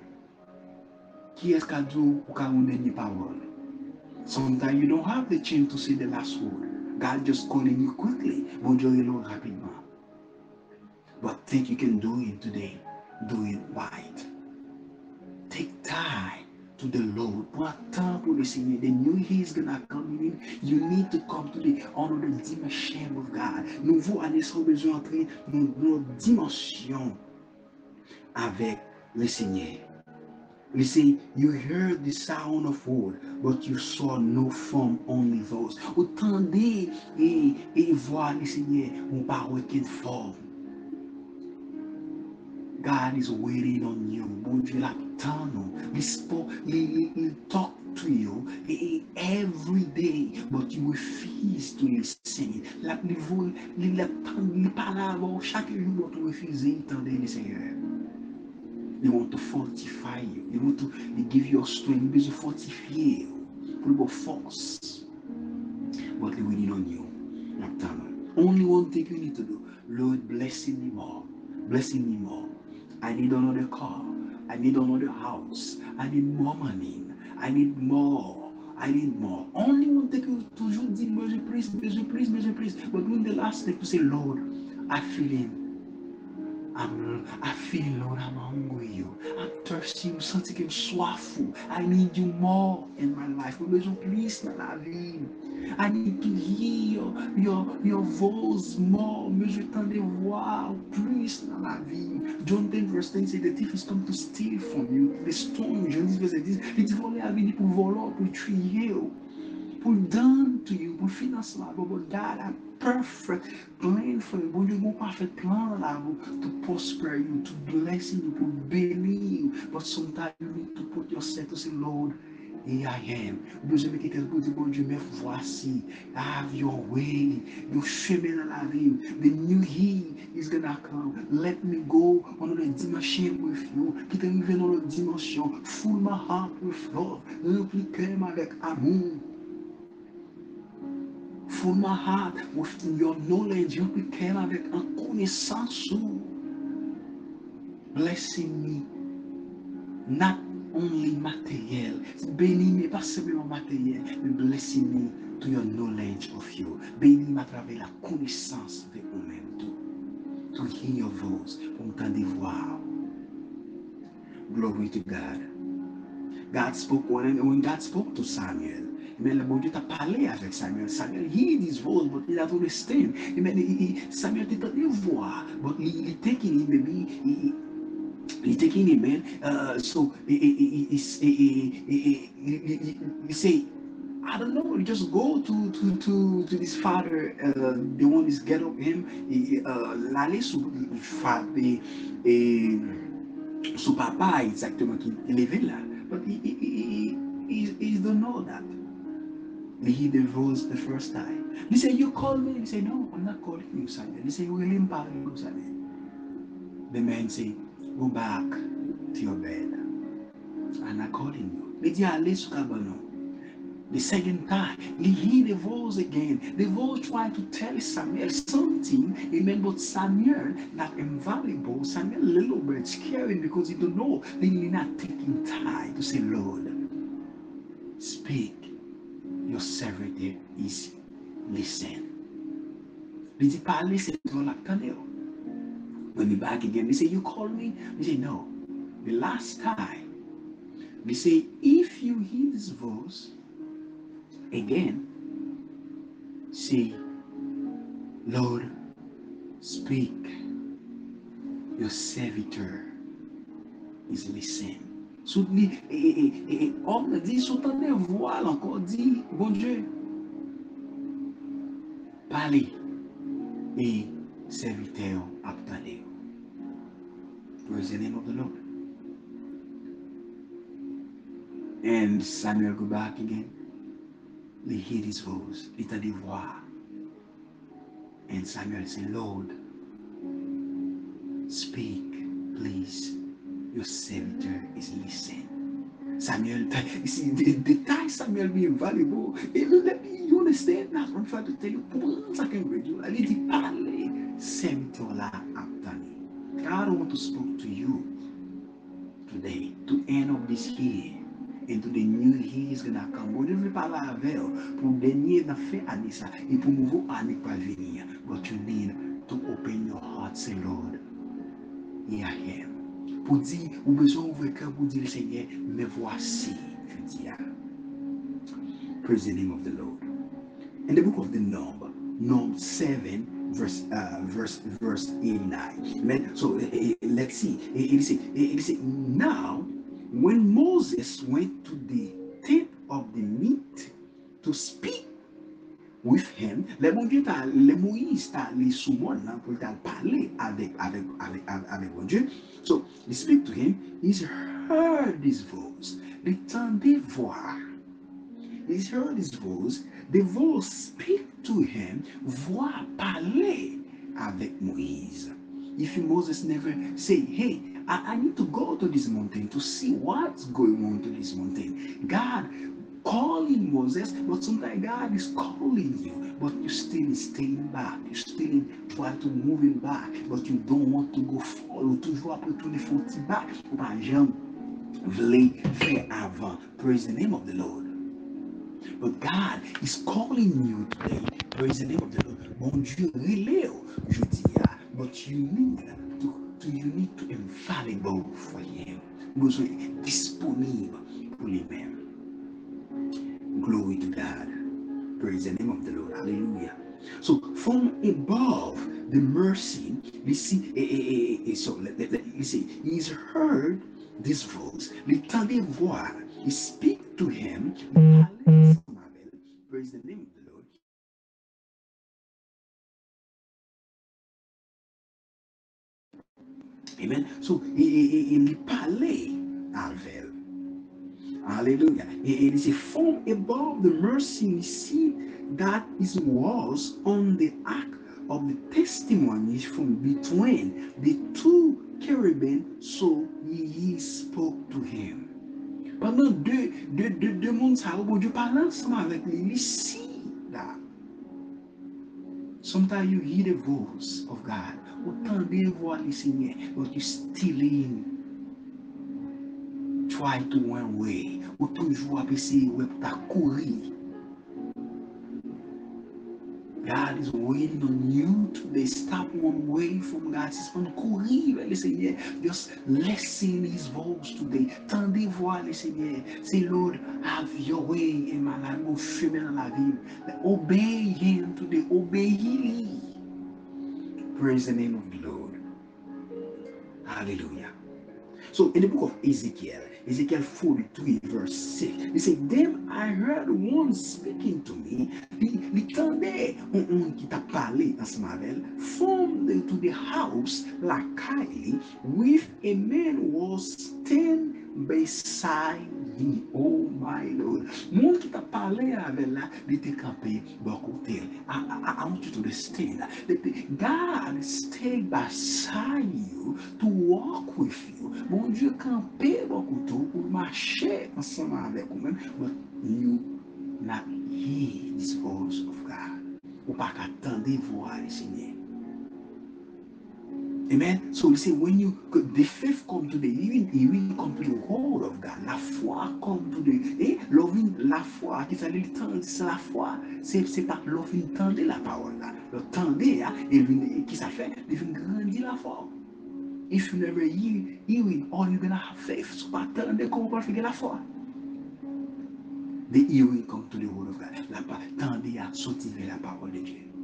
Ki es ka do ou ka un denye parole. Sometimes you don't have the chance to say the last word. God just calling you quickly. Bonjour Lord rapidement. But think you can do it today. Do it right. Take time to the Lord. Prends temps pour le Seigneur. The new year is gonna come in. You need to come to the honor the dimension of God. Nouveau année sans besoin d'entrer dans notre dimension avec le Seigneur. You see, you heard the sound of word, but you saw no form, only voice. Entendez et, et voir le Seigneur, on pas aucune forme. God is waiting on you. Bon Dieu l'attend nous. He spoke, he, he, talk to you he, every day, but you refuse to listen. La, li parle avant chaque jour, tu refuses d'entendre le Seigneur. They want to fortify you. They want to they give you strength. They fortify you. Your force. But they're waiting on you. Only one thing you need to do. Lord, blessing me more. Blessing me more. I need another car. I need another house. I need more money. I need more. I need more. Only one thing you toujours dit, besoin plus, besoin plus, besoin plus. But when the last thing to say, Lord, I feel it. I'm, I feel, Lord, I'm hungry. I'm thirsty. Que eu soif. I need you more in my life. Oh, dans la. I need to hear your, your, voice more. Je t'en voir plus dans la vie. John 10 verse 10 say the thief is come to steal from you. The stone, 10 verse 10, il dit voler a venu pour voler, pour tuer, pour donner to you, pour financer la vie. But God a perfect plan for you. Bon Dieu, bon parfait plan là to prosper you, to bless you, pour bénir you. But sometimes you need to put yourself to say, Lord, here I am. Besoin de quelqu'un pour dire, bon Dieu, mais voici, have your way. Yo chemin dans la vie. The new he is gonna come. Let me go on the dimension with you. Qui te arrive dans notre dimension. Full my heart with love. Remplis cœur avec amour. Full my heart with your knowledge. You cœur avec en connaissance. Blessing me. Not only matériel. Bénis-moi pas simplement matériel, mais blessez-moi to your knowledge of you. Bénis-moi à travers la connaissance de vous-même. To, to hear your voice, pour entendre voix. Glory to God. God spoke when, when God spoke to Samuel. Mais le bon Dieu parlé avec Samuel. Samuel heard his voice, but he didn't understand. He, Samuel voix, but he taking him, maybe he, taking him, man. Uh, so he, say, I don't know. Just go to to to to this father. Uh, the one is get up him. Uh, l'aller sous sous papa exactement qui he he, He divorced the first time. He said, "You call me." He said, "No, I'm not calling you, Samuel." He said, "William Paul, Samuel." The man said. Go back to your bed. And I Alice Kabano. The second time, he voice again. The voice tried to tell Samuel something. Amen. But Samuel, not invaluable. Samuel, little bit scaring because he don't know. They not taking time to say, Lord, speak. Your servant is listen. Lady Palace is all like when we back again, they say, You call me? We say, No. The last time, we say, If you hear this voice again, say, Lord, speak. Your servitor is listening. Soutenez, et, et, et homme dit, soutenez voile encore dit, bon Dieu, parlez et serviteur attendez. Praise the name of the Lord. And Samuel go back again. They hear his voice. It's a voix. And Samuel said, Lord, speak, please. Your servitor is listening. Samuel, see, the, the time Samuel being valuable, it, let me, you understand? What I'm trying to tell you. Once I can read you, I need to parle, servitor la aptani. God want to speak to you today to end of this year into the new year is gonna come. Bon Dieu veut parler avec pour dernier dans fait année ça et pour nouveau année pas venir. But Pour dire, ou besoin ouvrir cœur pour dire Seigneur, me voici, je dis. Praise the name of the Lord. In the book of the Number, Number 7, verse uh, verse verse 89 Amen. so uh, let's see it say, it say now when moses went to the tent of the meat to speak le bon Dieu le Moïse les soumons pour parler avec avec avec avec bon Dieu so he speak to him he's heard his voice tendait voir he's heard his voice the voice speak to him, voix parler avec Moïse. If Moses never say, hey, I need to go to this mountain to see what's going on to this mountain. God calling Moses, but sometimes God is calling you, but you still staying back. You still try to moving back, but you don't want to go forward. Toujours après tourner fort back. Ou pas jamais voulez faire avant. Praise the name of the Lord. But God is calling you today. Praise the name of the Lord. Bon Dieu, relève, je dis, ah, but you need to, to you need to infallible for Him. Besoin disponible pour lui-même. Glory to God. Praise the name of the Lord. Hallelujah. So from above the mercy, we see, eh, eh, eh, so let, let, let, you see, he's heard this voice. L'étendez voir. He speak to him. Praise the name of the Lord. Amen. So, il parlait Hallelujah. It is a form above the mercy seat that is was on the ark of the testimonies from between the two cherubim, so he spoke to him. Pendant deux, deux, deux, deux mondes, ça, bon Dieu parle ensemble avec lui, see that Sometimes you hear the voice of God. Des voix le Seigneur, but you still in. Try to one way. Ou courir God is waiting on you to stop one way from God. C'est pour courir le Seigneur. Just listen His voice today. Tendez voir le Seigneur. Say, Lord, have your way in my life. Mon chemin dans la vie. Obey Him today. Obey Him. Praise the name of the Lord. Hallelujah. So in the book of Ezekiel, Ezekiel 43, verse 6. He said, Then I heard one speaking to me. L'entendait un qui t'a parlé dans ce mavel, from the, mm, mm, to the house like Kylie, with a man was standing beside me, oh my Lord. Moun ki ta pale ave la, li te kape bokote. I, I, I want you to understand that God stay beside you to walk with you. Moun diyo kampe bokote pou mache ansama avek ou men, but you not heed this voice of God. Ou pa ka tende vwa le Seigneur. Amen. So we say when you the faith come to the even even come to the word of God. La foi come to the eh, loving la foi qui ça le temps c'est la foi. C'est c'est pas loving tendre la parole là. Le tendre hein, et qui ça fait? Il vient grandir la foi. If you never hear, it, all you're gonna have faith. So pas tendre comment pas faire la foi. The hearing come to the word of God. La tendre à sortir la parole de Dieu.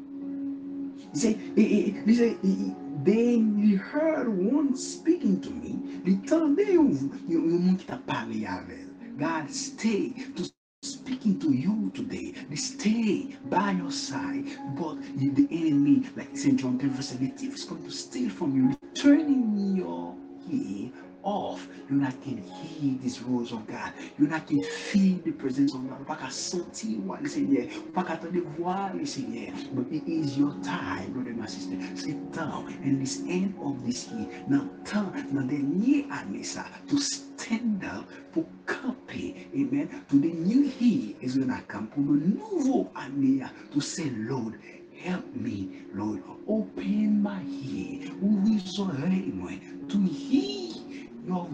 He said, he, he, said he, then he heard one speaking to me. L'entendait un qui t'a parlé avec. God stay to speaking to you today. Stay by your side. But the enemy, like St. John 10 verse 7, the thief is going to steal from you, turning your ear off, you not can hear these words of God. You not can feel the presence of God. Pas qu'à sentir voir le Seigneur. Pas qu'à attendre voir le Seigneur. But it is your time, brother and sister. Sit down and this end of this year. Now temps, dans dernier année ça, to stand up pour camper. Amen. To the new year is gonna come. Pour le nouveau année, to say, Lord, help me, Lord. Open my ear. Les oreilles, moi, to hear your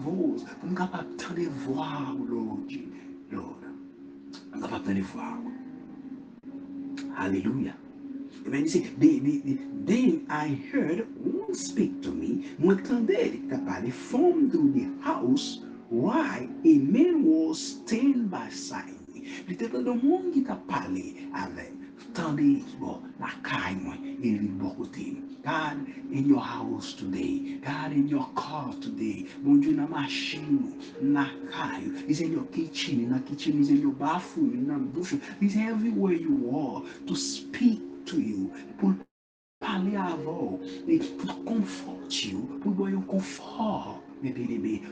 capables de voir, Lord. Lord. De voir. Hallelujah. Amen. He said, then I heard one speak to me. Parler from to the house why a man was standing beside me. Il était le monde qui t'a parlé avec. Tandis, bon, la caille, moi, il est God in your house today. God in your car today. Mon Dieu, na machine, na caio. He's in your kitchen. In the kitchen, he's in your bathroom, in the bush. He's everywhere you are to speak to you. Parler avant, pour comfort you, pour donner un confort.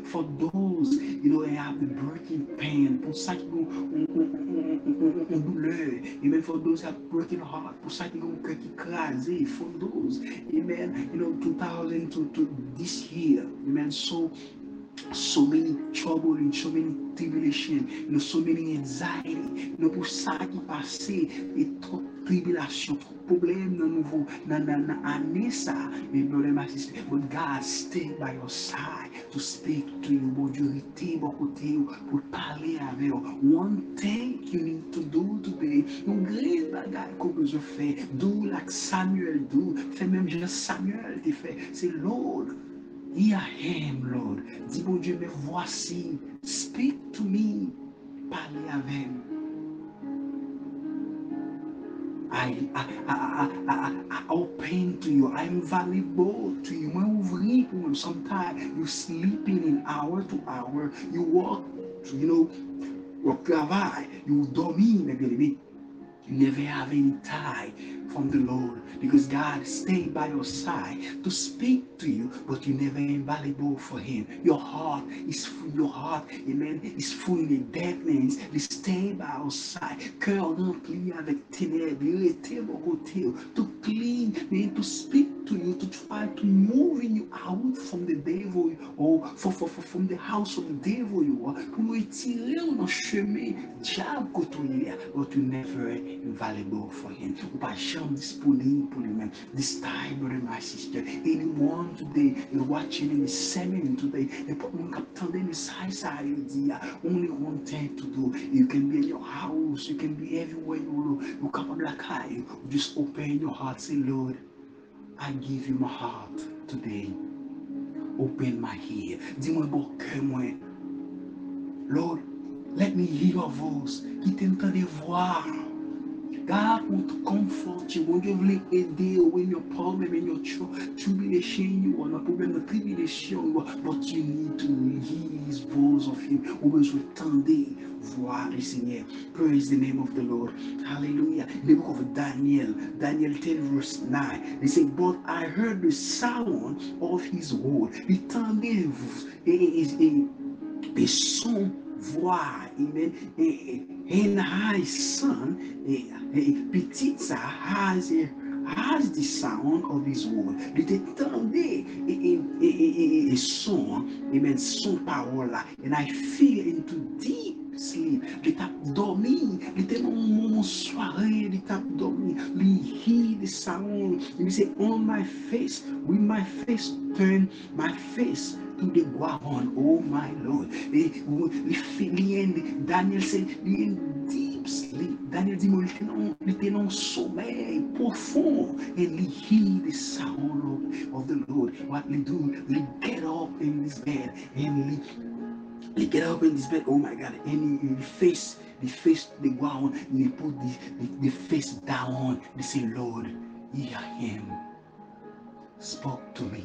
For those, you know, they have the breaking pain, pour ça qui ont douleur, amen, for those that have broken heart, pour ça qui ont cœur qui crasé, for those, amen, you know, 2000 to, to this year, amen, so so many trouble and so many tribulation, you know, so many anxiety, you know, pour ça qui passé, et trop tribulation, trop problème dans nouveau, dans dans année ça, mais brother my sister, but God stay by your side. To speak to you, bon Dieu, rester bon côté pour parler avec vous. One thing you need to do today, une grande bagaille qu'on besoin faire, do like Samuel do, fait même juste Samuel te fait, c'est Lord, Here I am, Lord. Dis mon Dieu, me voici. Speak to me. Parlez avec I, I, I, I, I, open to you. I'm valuable to you. Moi, ouvrir pour Sometimes you sleeping in hour to hour. You walk, you know, au travail. You dormir, mes bien-aimés. You never have any time from the Lord because God stay by your side to speak to you, but you're never invaluable for Him. Your heart is full, your heart, amen, is full de deadness. Il stay by your side. Cœur rempli avec ténèbres. Il était mon côté to clean, man, to speak to you, to try to move you out from the devil or for, for, for, from the house of the devil you are. Pour retirer dans chemin diable côté but you're never invaluable for Him. Jamais disponible pour lui-même. This time, brother, my sister, anyone today is watching in the sermon today, the problem attending the side side idea, only one thing to do. You can be in your house, you can be everywhere you look. You come like I, just open your heart, say, Lord, I give you my heart today. Open my ear. Dis-moi bon moi. Lord, let me hear your voice. Qui t'entend voir. God to comfort you. When you a aider when your problem and your tribulation you are not problem the tribulation but you need to his voice of him. Always retender voir le Seigneur. Praise the name of the Lord. Hallelujah. In the book of Daniel, Daniel 10 verse 9, they say, But I heard the sound of his word. L'étendez is eh, eh, eh, a, a son voix. Amen. And his son, Petitza has a has the sound of his word. Il entendait a son, amen, son parole là. And I feel into deep sleep. Il t'a dormi. Il était dans mon soirée. Il t'a dormi. He hear the sound. He say, on my face, with my face turn, my face to the ground. Oh my Lord. Daniel said, deep sleep. Daniel dit, il était dans un sommeil profond. And he hear the sound of, the Lord. What he do? He get up in his bed and he get up in his bed. Oh my God! And he, he face, the face the ground. And he put the, the, the face down. They say, Lord, hear him. Spoke to me.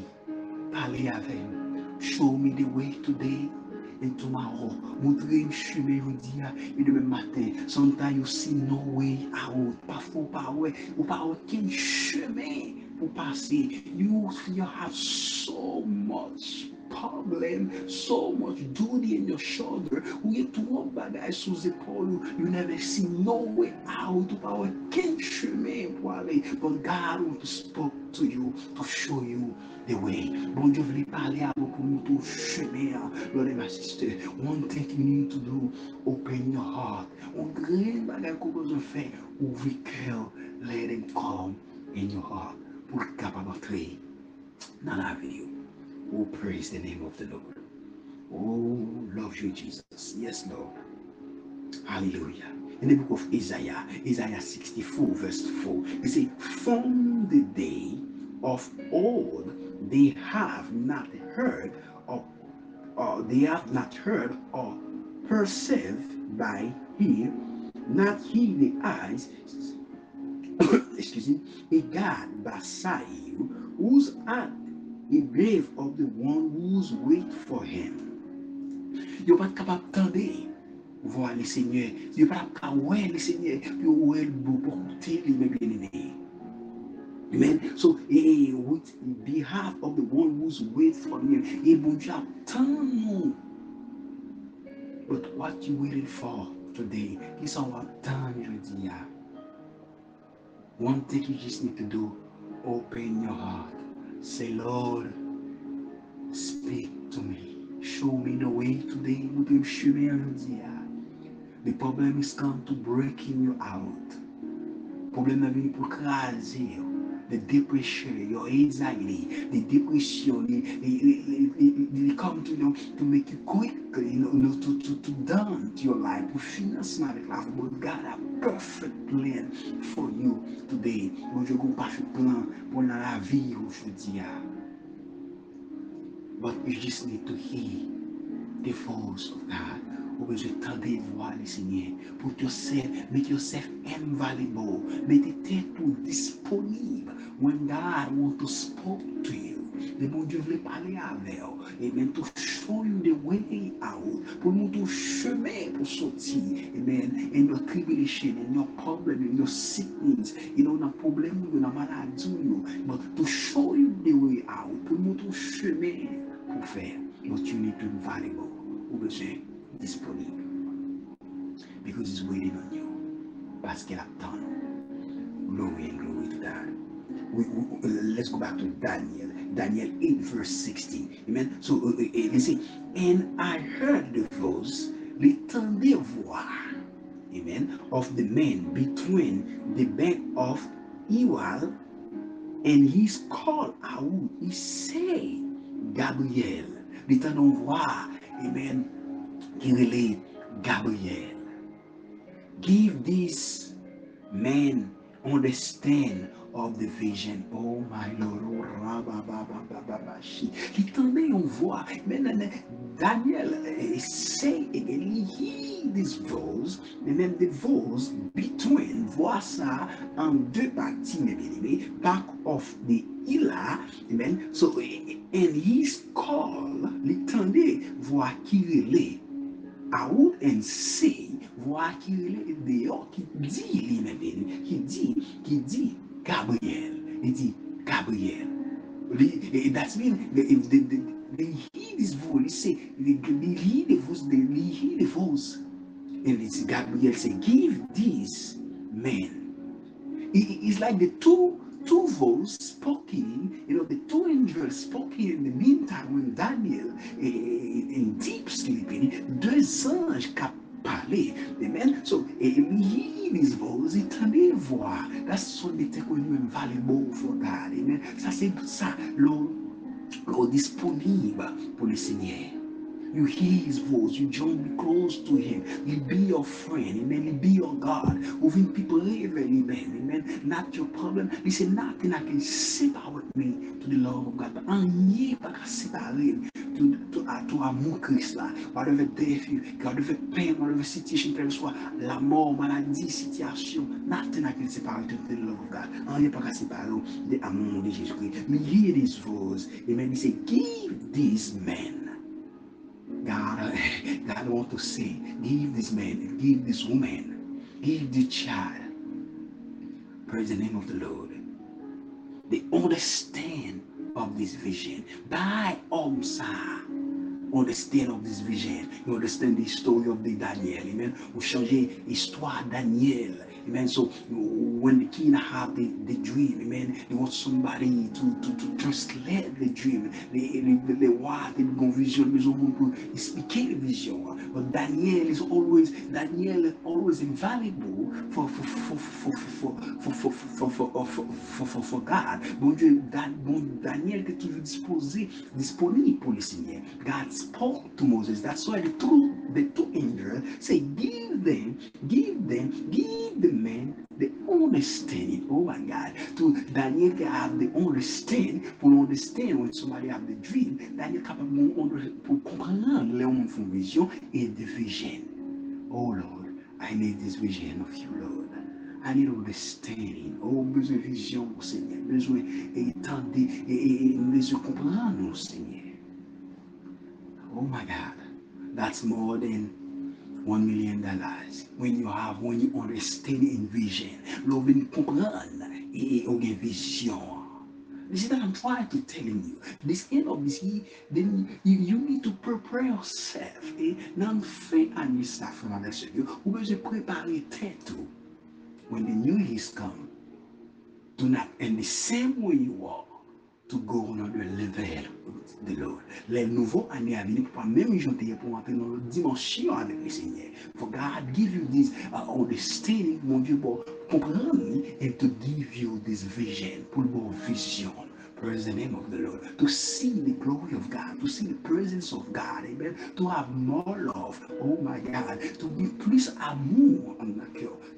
Him. Show me the way today et ton marron. Montrer une chemin, je dis, et demain matin, sans taille aussi, non, oui, à route, pas faux, pas ouais, ou pas aucun chemin pour passer. You, you have so much problem, so much duty in your shoulder. By guys épaules. You never see no way out of our chemin pour. But God will speak to you to show you the way. Bon Dieu voulait parler à vous pour nous tout chemin. Lord and my sister, one thing you need to do, open your heart. On grand bagage qu'on besoin faire, ouvrir cœur, let him come in your heart pour capable d'entrer dans la vie. Oh, praise the name of the Lord. Oh, love you, Jesus. Yes, Lord. Hallelujah. In the book of Isaiah, Isaiah 64, verse 4, it says, From the day of old, they have not heard or, or uh, they have not heard or perceived by ear, not hear the eyes, excuse me, a God beside you, whose heart the grave of the one who's wait for him. Yo pas capable d'attendre voir le Seigneur. Yo pas capable voir le Seigneur. Yo ouais beau pour les mes bien-aimés. Amen. So, eh, with behalf of the one who's wait for him, eh, bon Dieu attend But what you waiting for today? Qui sont attend jeudi. One thing you just need to do, open your heart. Say, Lord, speak to me. Show me the way today. The problem is come to breaking you out. Problem est venu pour craser the depression, your anxiety, the depression, they, come to you know, to make you quickly, uh, you know, to, to, to to your life, to financement avec la but God a perfect plan for you today. Bon Dieu, un parfait plan pour la vie aujourd'hui. But you just need to hear the voice of God. ou bezwe tande vwa li sinye. Pou te sef, met yo sef invaluable. Mette te tou disponib. When God want to spoke to you. Le bon Dieu vle pale avew. E men tou show you the way out. Pou nou tou cheme pou soti. Amen. In your tribulation, in your problem, in your sickness. You know, nan problem yo, nan maladi yo. But to show you the way out. Pou nou tou cheme pou fer. But you need to invaluable. Ou bezwe. Disponible. Because it's waiting on you. Parce qu'elle attend. Glory and glory to God. We, we, let's go back to Daniel. Daniel 8, verse 16. Amen. So uh, uh, uh see, and I heard the voice, l'étendue voix, amen, of the man between the bank of Ewal and he's called out. He say, Gabriel, l'étendue voix, amen, Kinele Gabriel. Give this man understand of the vision. Oh my Lord. Oh li tende yon vwa. Men Daniel eh, say again. Li hear this voice. Men men the voice between. Vwa sa an de pati men men men. Back of the ila. Men. So and his call. Li tende vwa kirele. Out and say, voix qui relait dehors, qui dit lui-même, qui dit, qui dit, Gabriel. He dit Gabriel. That means if they, they, they hear this voice, say they, they hear the voice, they, they hear the voice. And it's Gabriel say, give this man. it's like the two two voices speaking, you know, the two angels speaking in the meantime when Daniel in, in deep sleeping, deux anges cap parler. Amen. So, eh, and hear his voice, entendre voix. That's what something that we even valuable for God. Amen. Ça, c'est ça, l'eau disponible pour le Seigneur. You hear his voice, you join close to him. He be your friend, amen. He be your God. Moving people live, amen. Amen. Not your problem. He said, nothing I can separate me to the love of God. But pas qu'à séparer to, to, uh, à ton amour Christ là. Whatever death, whatever pain, whatever situation, quelle la mort, maladie, situation, nothing I can separate to the love of God. Rien pas qu'à séparer de l'amour de Jésus-Christ. Mais hear this voice. Amen. He said, give these men God, want to say, give this man, give this woman, give the child, praise the name of the Lord. They understand of this vision. By Omsa, understand of this vision. You understand the story of the Daniel. Amen. Vous changez histoire Daniel. Amen. So when the king have the, the dream, amen, they want somebody to, to, to translate the dream. Les, les, les rois ont une vision, expliquer la vision. But Daniel is always, Daniel is always invaluable for, for, for, for, for, for, for, for, for, for, for, for God. Bon Dieu, bon, Daniel était toujours disposé, disponible pour le Seigneur. God spoke to Moses. That's why the two, the two angels say, give them, give them, give them men the understanding. Oh my God. To Daniel can have the understand pour understand when somebody have the dream. Daniel capable pour comprendre les hommes vision et de vision. Oh Lord, I need this vision of you, Lord. I need understanding. Oh, besoin de vision, Seigneur. Besoin d'étendre et besoin de comprendre, Seigneur. Oh my God. That's more than one million dollars when you have when you understand in vision love venu comprendre et eh, eh, au vision this is what I'm trying to telling you. This end of this year, then you, you need to prepare yourself. Et nan fè anye sa fèman dek se yo, ou bezo prepare tête tout. When the new years come, do not, in the same way you are, to go on le level de Lord. Les nouveaux années à venir, pas même janter pour entrer dans l'autre dimension avec le Seigneur. For God give you this uh, understanding, mon Dieu, bon, pour comprendre, and to give you this vision, pour le bon vision. Praise the name of the Lord. To see the glory of God, to see the presence of God, amen. To have more love, oh my God. To be plus amour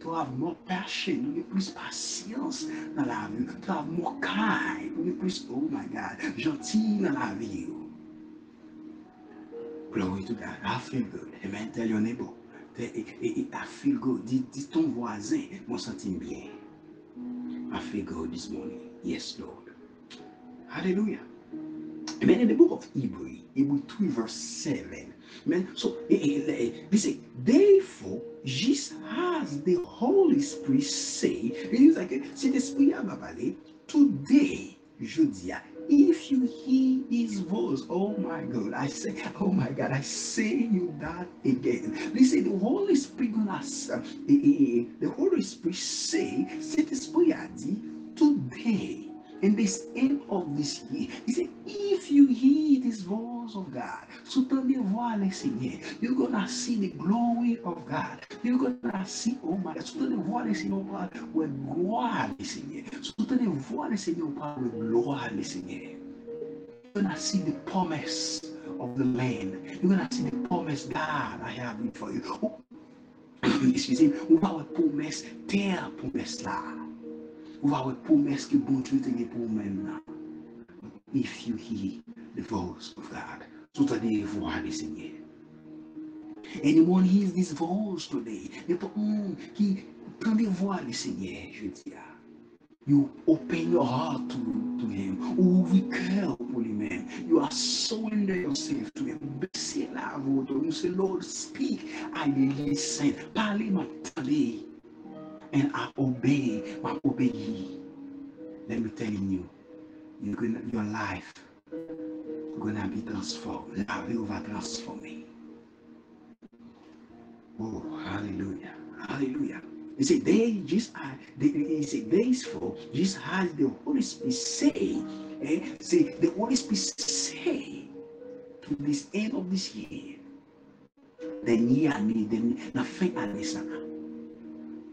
to have more passion, to be plus patience to have more kind, to be plus, oh my God, gentil dans la vie. Glory to God. I feel good. Amen. Tell your neighbor. Eh, eh, eh, I feel good. Dis, ton voisin, mon senti bien. I feel good this morning. Yes, Lord. Hallelujah. Amen. In the book of Hebrew, Hebrew 3, verse 7. Amen. So eh, eh, eh, they say, therefore, just as the Holy Spirit say, it is like, c'est l'esprit à parler, today, je dis, if you hear his voice, oh my God, I say, oh my God, I say you that again. They say the Holy Spirit gonna, uh, the Holy Spirit say, esprit a dit, today, in this end of this year. He said, if you hear this voice of God, so soutenez voix le Seigneur. You're gonna see the glory of God. You're gonna see, oh my God, soutenez voix le Seigneur oh par la gloire le Seigneur. Soutenez voix le Seigneur oh par la gloire le Seigneur. You're gonna see the promise of the land. You're gonna see the promise God I have for you. Oh, excusez-moi, promesse, terre promesse là. If you hear the voice of God. Sou ta de voix le Seigneur. Anyone hears this voice today. N'importe qui prend des voix le Seigneur, je dis. You open your heart to, to him. Ouvre cœur pour lui-même. You are surrender yourself to him. Baissez la voix. You say, Lord, speak. I listen. Parlez, m'attendez and I obey, I obey ye. Let me tell you, you're gonna, your life gonna be transformed. Oh, hallelujah. Hallelujah. He said, they just are, they, he said, therefore, just as the Holy Spirit say, eh, say, the Holy Spirit say to this end of this year, then ye are me, then nothing ça.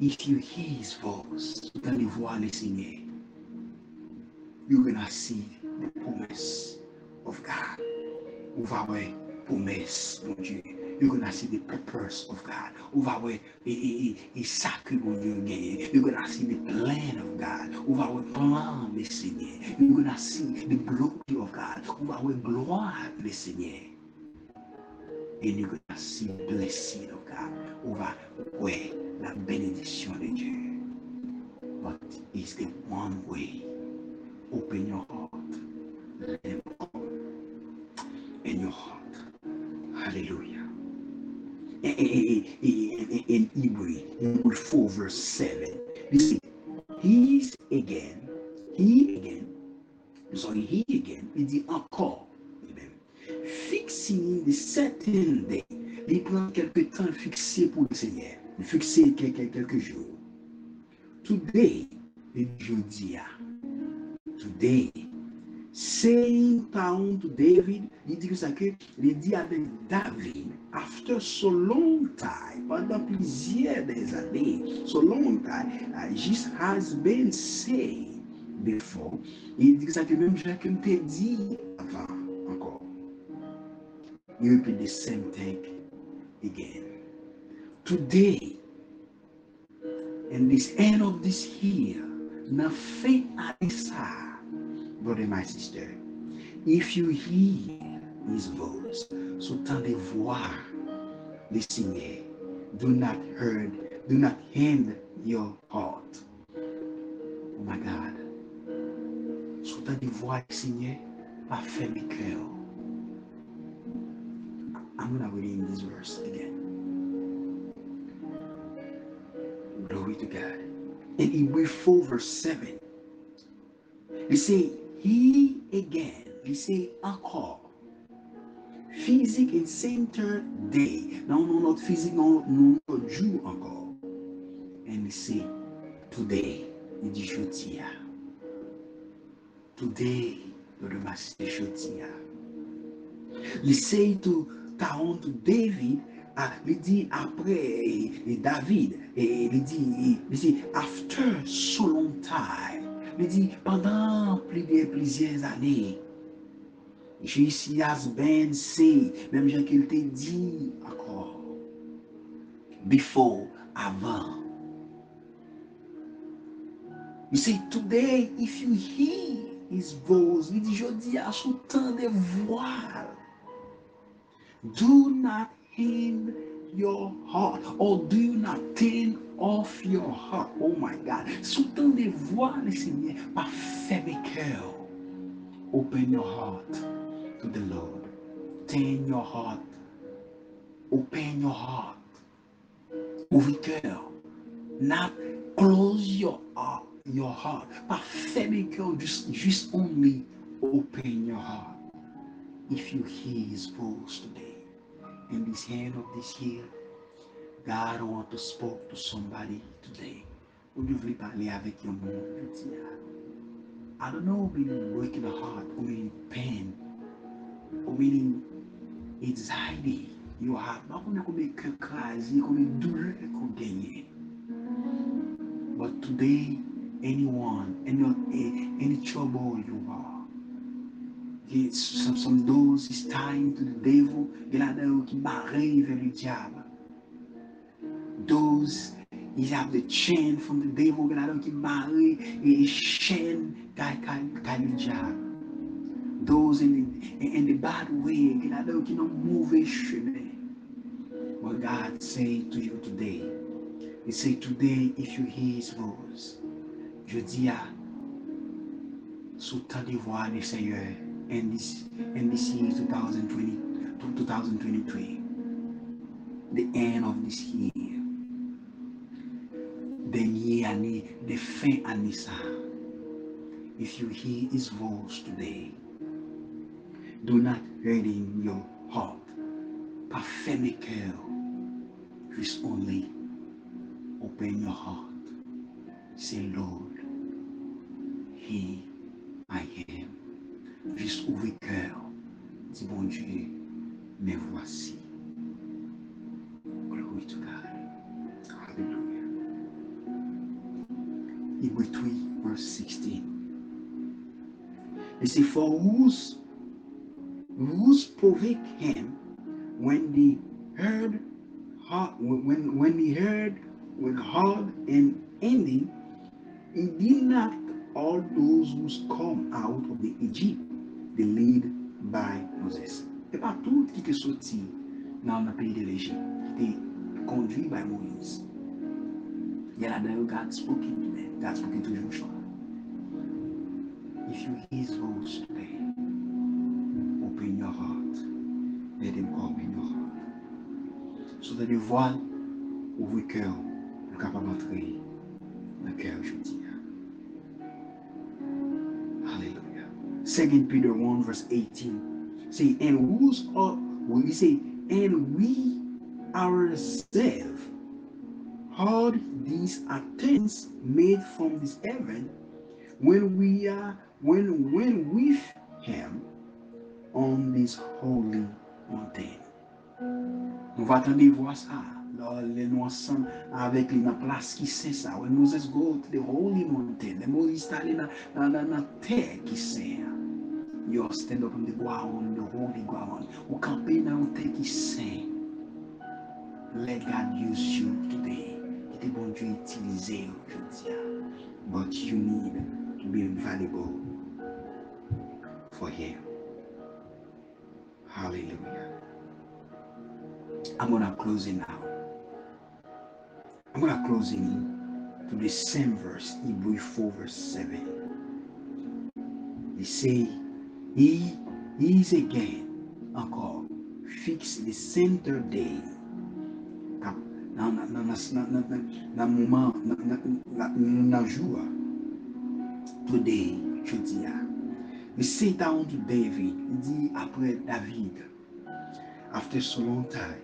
If you hear his voice, then you voir le Seigneur. You're gonna see the promise of God. Va voir promesse, mon Dieu. You're gonna see the purpose of God. Va voir et sacré mon Dieu. You're gonna see the plan of God. Va voir plan le Seigneur. You're gonna see the glory of God. Va voir gloire le Seigneur. You're gonna see blessing of God. Ou va la bénédiction de Dieu. But it's the one way. Open your heart. Let him come in your heart. Hallelujah. In Hebrew, Hebrew 4 verse 7. Listen, he's again, he again, sorry, he again, il dit encore, fixing the certain day. Il prend quelque temps fixé pour le Seigneur. fixé quelques jours. Today, le jeudi, today, saying down to David, il dit que ça que, il dit avec David, after so long time, pendant plusieurs des années, so long time, uh, just has been said before, il dit que ça que même Jacques t'a dit. You repeat the same thing again. Today, in this end of this year, nothing Alisa, brother, my sister, if you hear his voice, so tendez voir le Seigneur. Do not hurt, do not hand your heart. Oh my God. So tendez voir le Seigneur, pas fermer cœur. I'm going to read this verse again. Glory to God. In Hebrew 4 verse 7, he say, he again, he say encore. Physique in center day. Non, non, not physique, non, non, not Jew encore. And he say, today, il dit jeudi. Today, le master. He say to, ta honte David, ah, il dit après et David, et il dit, il dit, after so long time, il dit, pendant plus de plusieurs années, J.C. has been say, même Jean qu'il te dit encore, before, avant. You say, today, if you hear his voice, il dit, je dis à sous temps de voile, do not in your heart or do not turn off your heart oh my God soudain des voix le Seigneur par fermer cœur open your heart to the Lord. Turn your heart. Open your heart. Ouvre cœur. Not close your heart. Your heart. Pas fermer cœur. Just, just only open your heart. If you hear His voice today, in this end of this year, God want to speak to somebody today. Ou you voulez parler avec un monde, I don't know, meaning breaking a heart, or meaning pain, or meaning anxiety, your. Pas comme comme écraser, comme douleur qu'on gagne. But today, anyone, any, any trouble you are, it's some, some those is to the devil, il a qui marient vers le diable. Those y a the chain from the devil, il a qui marient et chaîne qu'a le diable. Those in the, in the bad way, il a qui ont mauvais chemin. What God say to you today, He say today if you hear His voice, je dis à sous ta voix Seigneur this year 2020 2023 the end of this year. Dernier année the fin année ça if you hear his voice today do not harden your heart. Cœur just only open your heart. Say Lord here I am juste ouvrir cœur. Dis bon Dieu, me voici. Glory to God. Hallelujah. Hebrew 3, verse 16. It says, For whose, whose provoke him when they heard when when he heard when hard and ending, he did not all those who come out of the Egypt the lead by Moses. E pa tout ki te soti nan la peyi de l'Egypte, ki te conduit by Moïse. Yet I know God spoken to them. God spoken to Joshua. If you hear his voice today, open your heart. Let him open your heart. So that you voile ouvre cœur, le capable d'entrer dans le cœur aujourd'hui. Second Peter 1 verse 18. Say, and who's are when we say, and we ourselves heard these things made from this heaven when we are when when with him on this holy mountain. Nous va attendre voir ça. Les nous ensemble avec les na place qui c'est ça. When Moses go to the holy mountain, the Moses allé na na terre qui c'est. You are stand up on the ground, the holy ground. Ou camper dans take qui c'est. Let God use you today. Dieu utiliser aujourd'hui. But you need to be valuable for Him. Hallelujah. I'm gonna close it now. I'm gonna close it to the same verse, Hebrew 4 verse 7. They say, He is again encore fixed the center day. Nan, nan, nan, nan mouman, nan joua. Today, choti ya. We sit down to David. He di apre David. After so long time.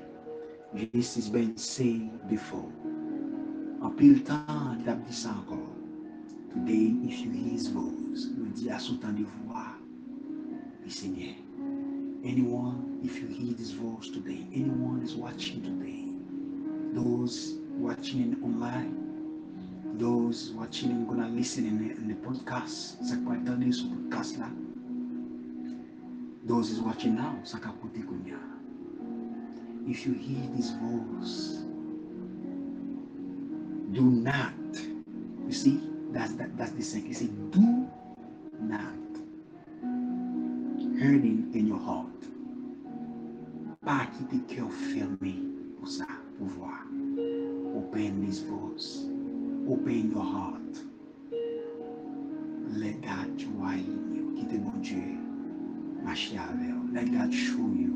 This has been said before. Anpil tan, dap di sa ankor. Today, if you hear his voice, we di asotan di vou. Voix, le Seigneur. Anyone, if you hear this voice today, anyone is watching today, those watching online, those watching and gonna listen in the, in the podcast, être podcast là. Those is watching now, peut écouter. If you hear this voice, do not. You see, that's that, that's the second. He said, do hurting in your heart. Pas quitter cœur fermé pour ça, pour voir. Open this voice. Open your heart. Let God joy you. Quitte mon Dieu Mache avec. Let God show you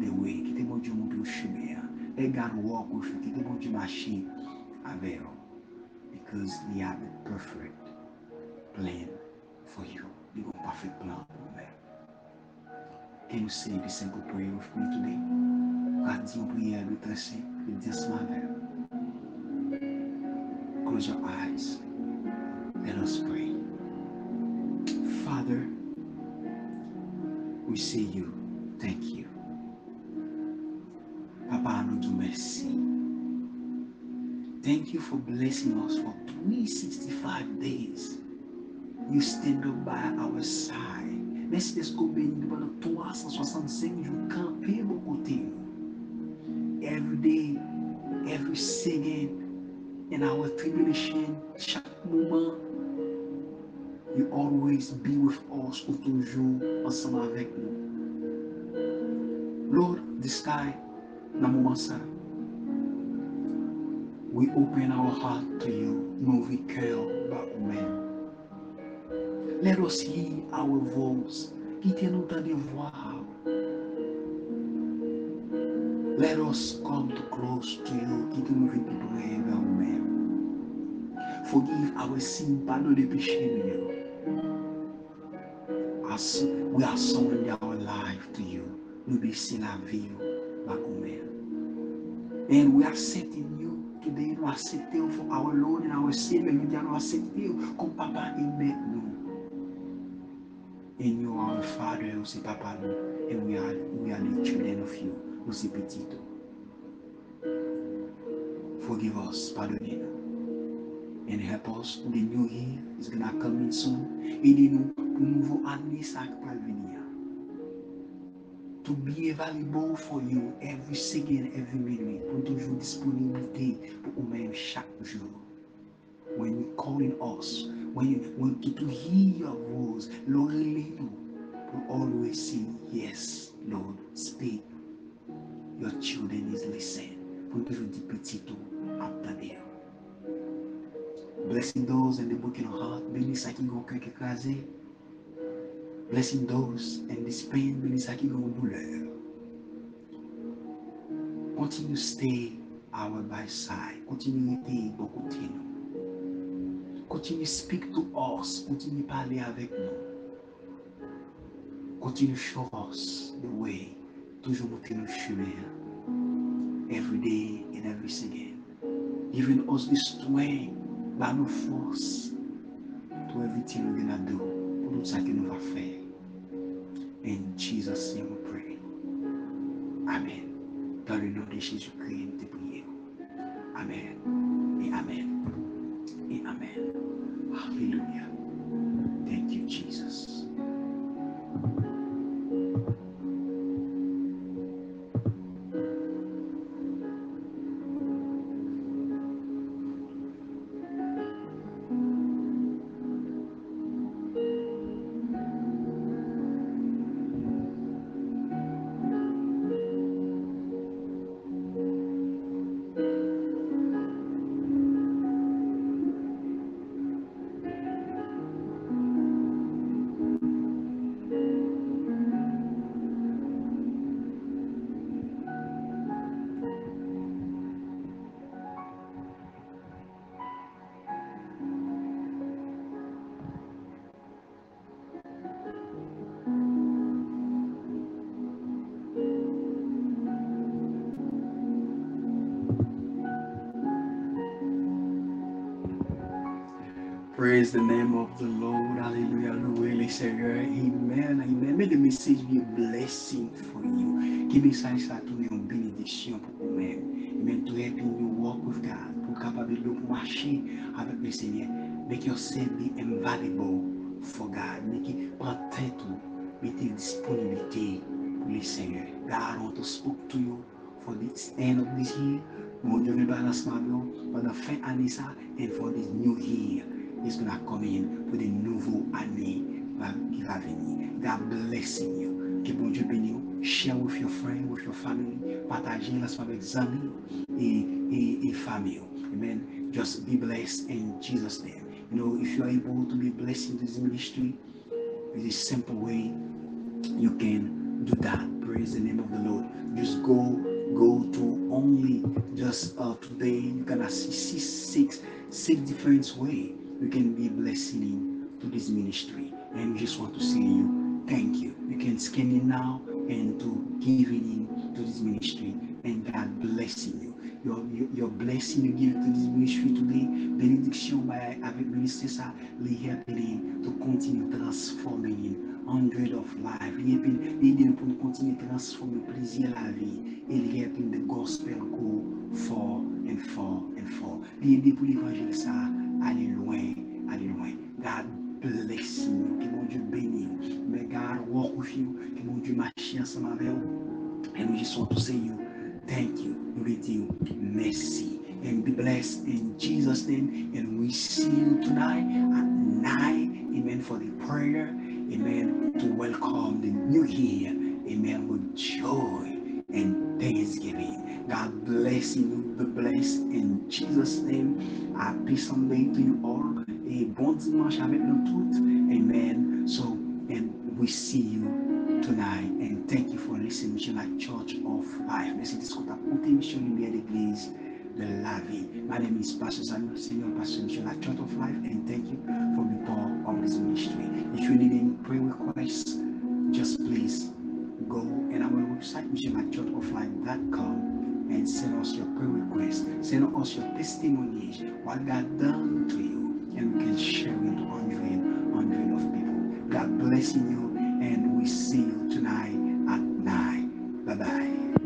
the way. Ki te bon Dieu le chemin. Let God walk with you. Ki te bon Dieu marcher avec. Because he have the perfect plan for you. He got perfect plan. Can you say this simple prayer with me today? Une prière de tracé. Il dit ce matin. Close your eyes. Let us pray. Father, we say you. Thank you. Papa, nous disons merci. Thank you for blessing us for 365 days. You stand up by our side. Merci d'être béni pendant 365 jours campé au côté. Every day, every second, in our tribulation, chaque moment, you always be with us ou toujours ensemble avec nous. Lord, this time, dans moment ça, we open our heart to you, nous ouvrons cœur par nous-mêmes. Let us hear our voice, quittez nous dans des voix. Let us come too close to you, quittez nous venir près vers nous-mêmes. Forgive our sin, pardonne les péchés nous. As we are surrendering our life to you, nous baissons la vie par nous-mêmes. And we are accepting you today, nous acceptons for our Lord and our Savior, nous disons nous acceptons comme papa et Father, nous c'est papa nous, and we are, we the children of you, nous c'est petit tout. Forgive us, pardonnez-nous. And help us, the new year is gonna come in soon. Aidez-nous pour nouveau année ça qui va venir. To be available for you every second, every minute. Pour toujours disponibilité pour nous-mêmes chaque jour. When you calling us, when you when to, to hear your voice, Lord, lead you. We always say, Yes, Lord, speak. Your children is listening. Pour toujours dire petit tout, attendez. Blessing those in the broken heart, bénis ça qui ont cœur écrasé. Blessing those in this pain, bénis ça qui ont douleur. Continue to stay our by side. Continue to bon côté. Continue to speak to us. Continue to parler avec nous. Continue to show us the way. Toujours montrer le chemin. Every day and every second. Giving us the strength, par nos forces, to everything we're gonna do. Pour tout ça que nous va faire. In Jesus' name we pray. Amen. Dans le nom de Jésus-Christ, nous te prions. Amen. Et Amen. Praise the name of the Lord. Hallelujah. Le Amen. Amen. May the message be a blessing for you. Que mensagem ça tourne une bénédiction pour vous-même. Amen. To help you walk with God. Pour capable de marcher avec le Seigneur. Make yourself be invaluable for God. Make it prend tête ou mettez disponibilité pour le Seigneur. God want to speak to you for this end of this year. Mon Dieu, me balance ma vie pendant fin année ça and for this new year. Is going to come in pour des nouveaux années va- qui va venir. God blessing you. Que bon Dieu bénisse. Share with your friend, with your family. Partagez l'ensemble avec amis et, et, et famille. Amen. Just be blessed in Jesus' name. You know, if you are able to be blessed in this ministry, with this simple way, you can do that. Praise the name of the Lord. Just go go to only just uh, today you can see six six different way you can be blessing to this ministry. And we just want to say you thank you. You can scan it now and to giving in to this ministry. And God blessing you. Your, your, your blessing you give to this ministry today. Bénédiction by avec ministre ça les to continue transforming hundred of life. Leading pour continuer transformer plaisir la vie et helping the gospel go for and for and for l'aider pour l'évangile ça aller loin aller loin God bless you. Que mon Dieu bénisse may God walk with you. Que mon Dieu marche ensemble avec vous and we just want to say you thank you. With you mercy. And be blessed in Jesus name. And we see you tonight at nine amen. For the prayer. Amen. To welcome the new year. Amen. With joy and thanksgiving God bless you. Be blessed. In Jesus name happy Sunday to you all. Et bon dimanche avec nous toutes. Amen. So and we see you tonight. And thank you for listening to Light Church of Life. Merci d'écouter la mission lumière d'église de la vie. My name is Pastor Samuel Senior Pastor Mission Light Church of Life. And thank you for being part of this ministry. If you need any prayer requests just please go and our website missionlightchurchoflife.com and send us your prayer requests send us your testimonies what God done to you and we can share with hundred hundred of people God blessing you and we see you tonight at 9. Bye bye.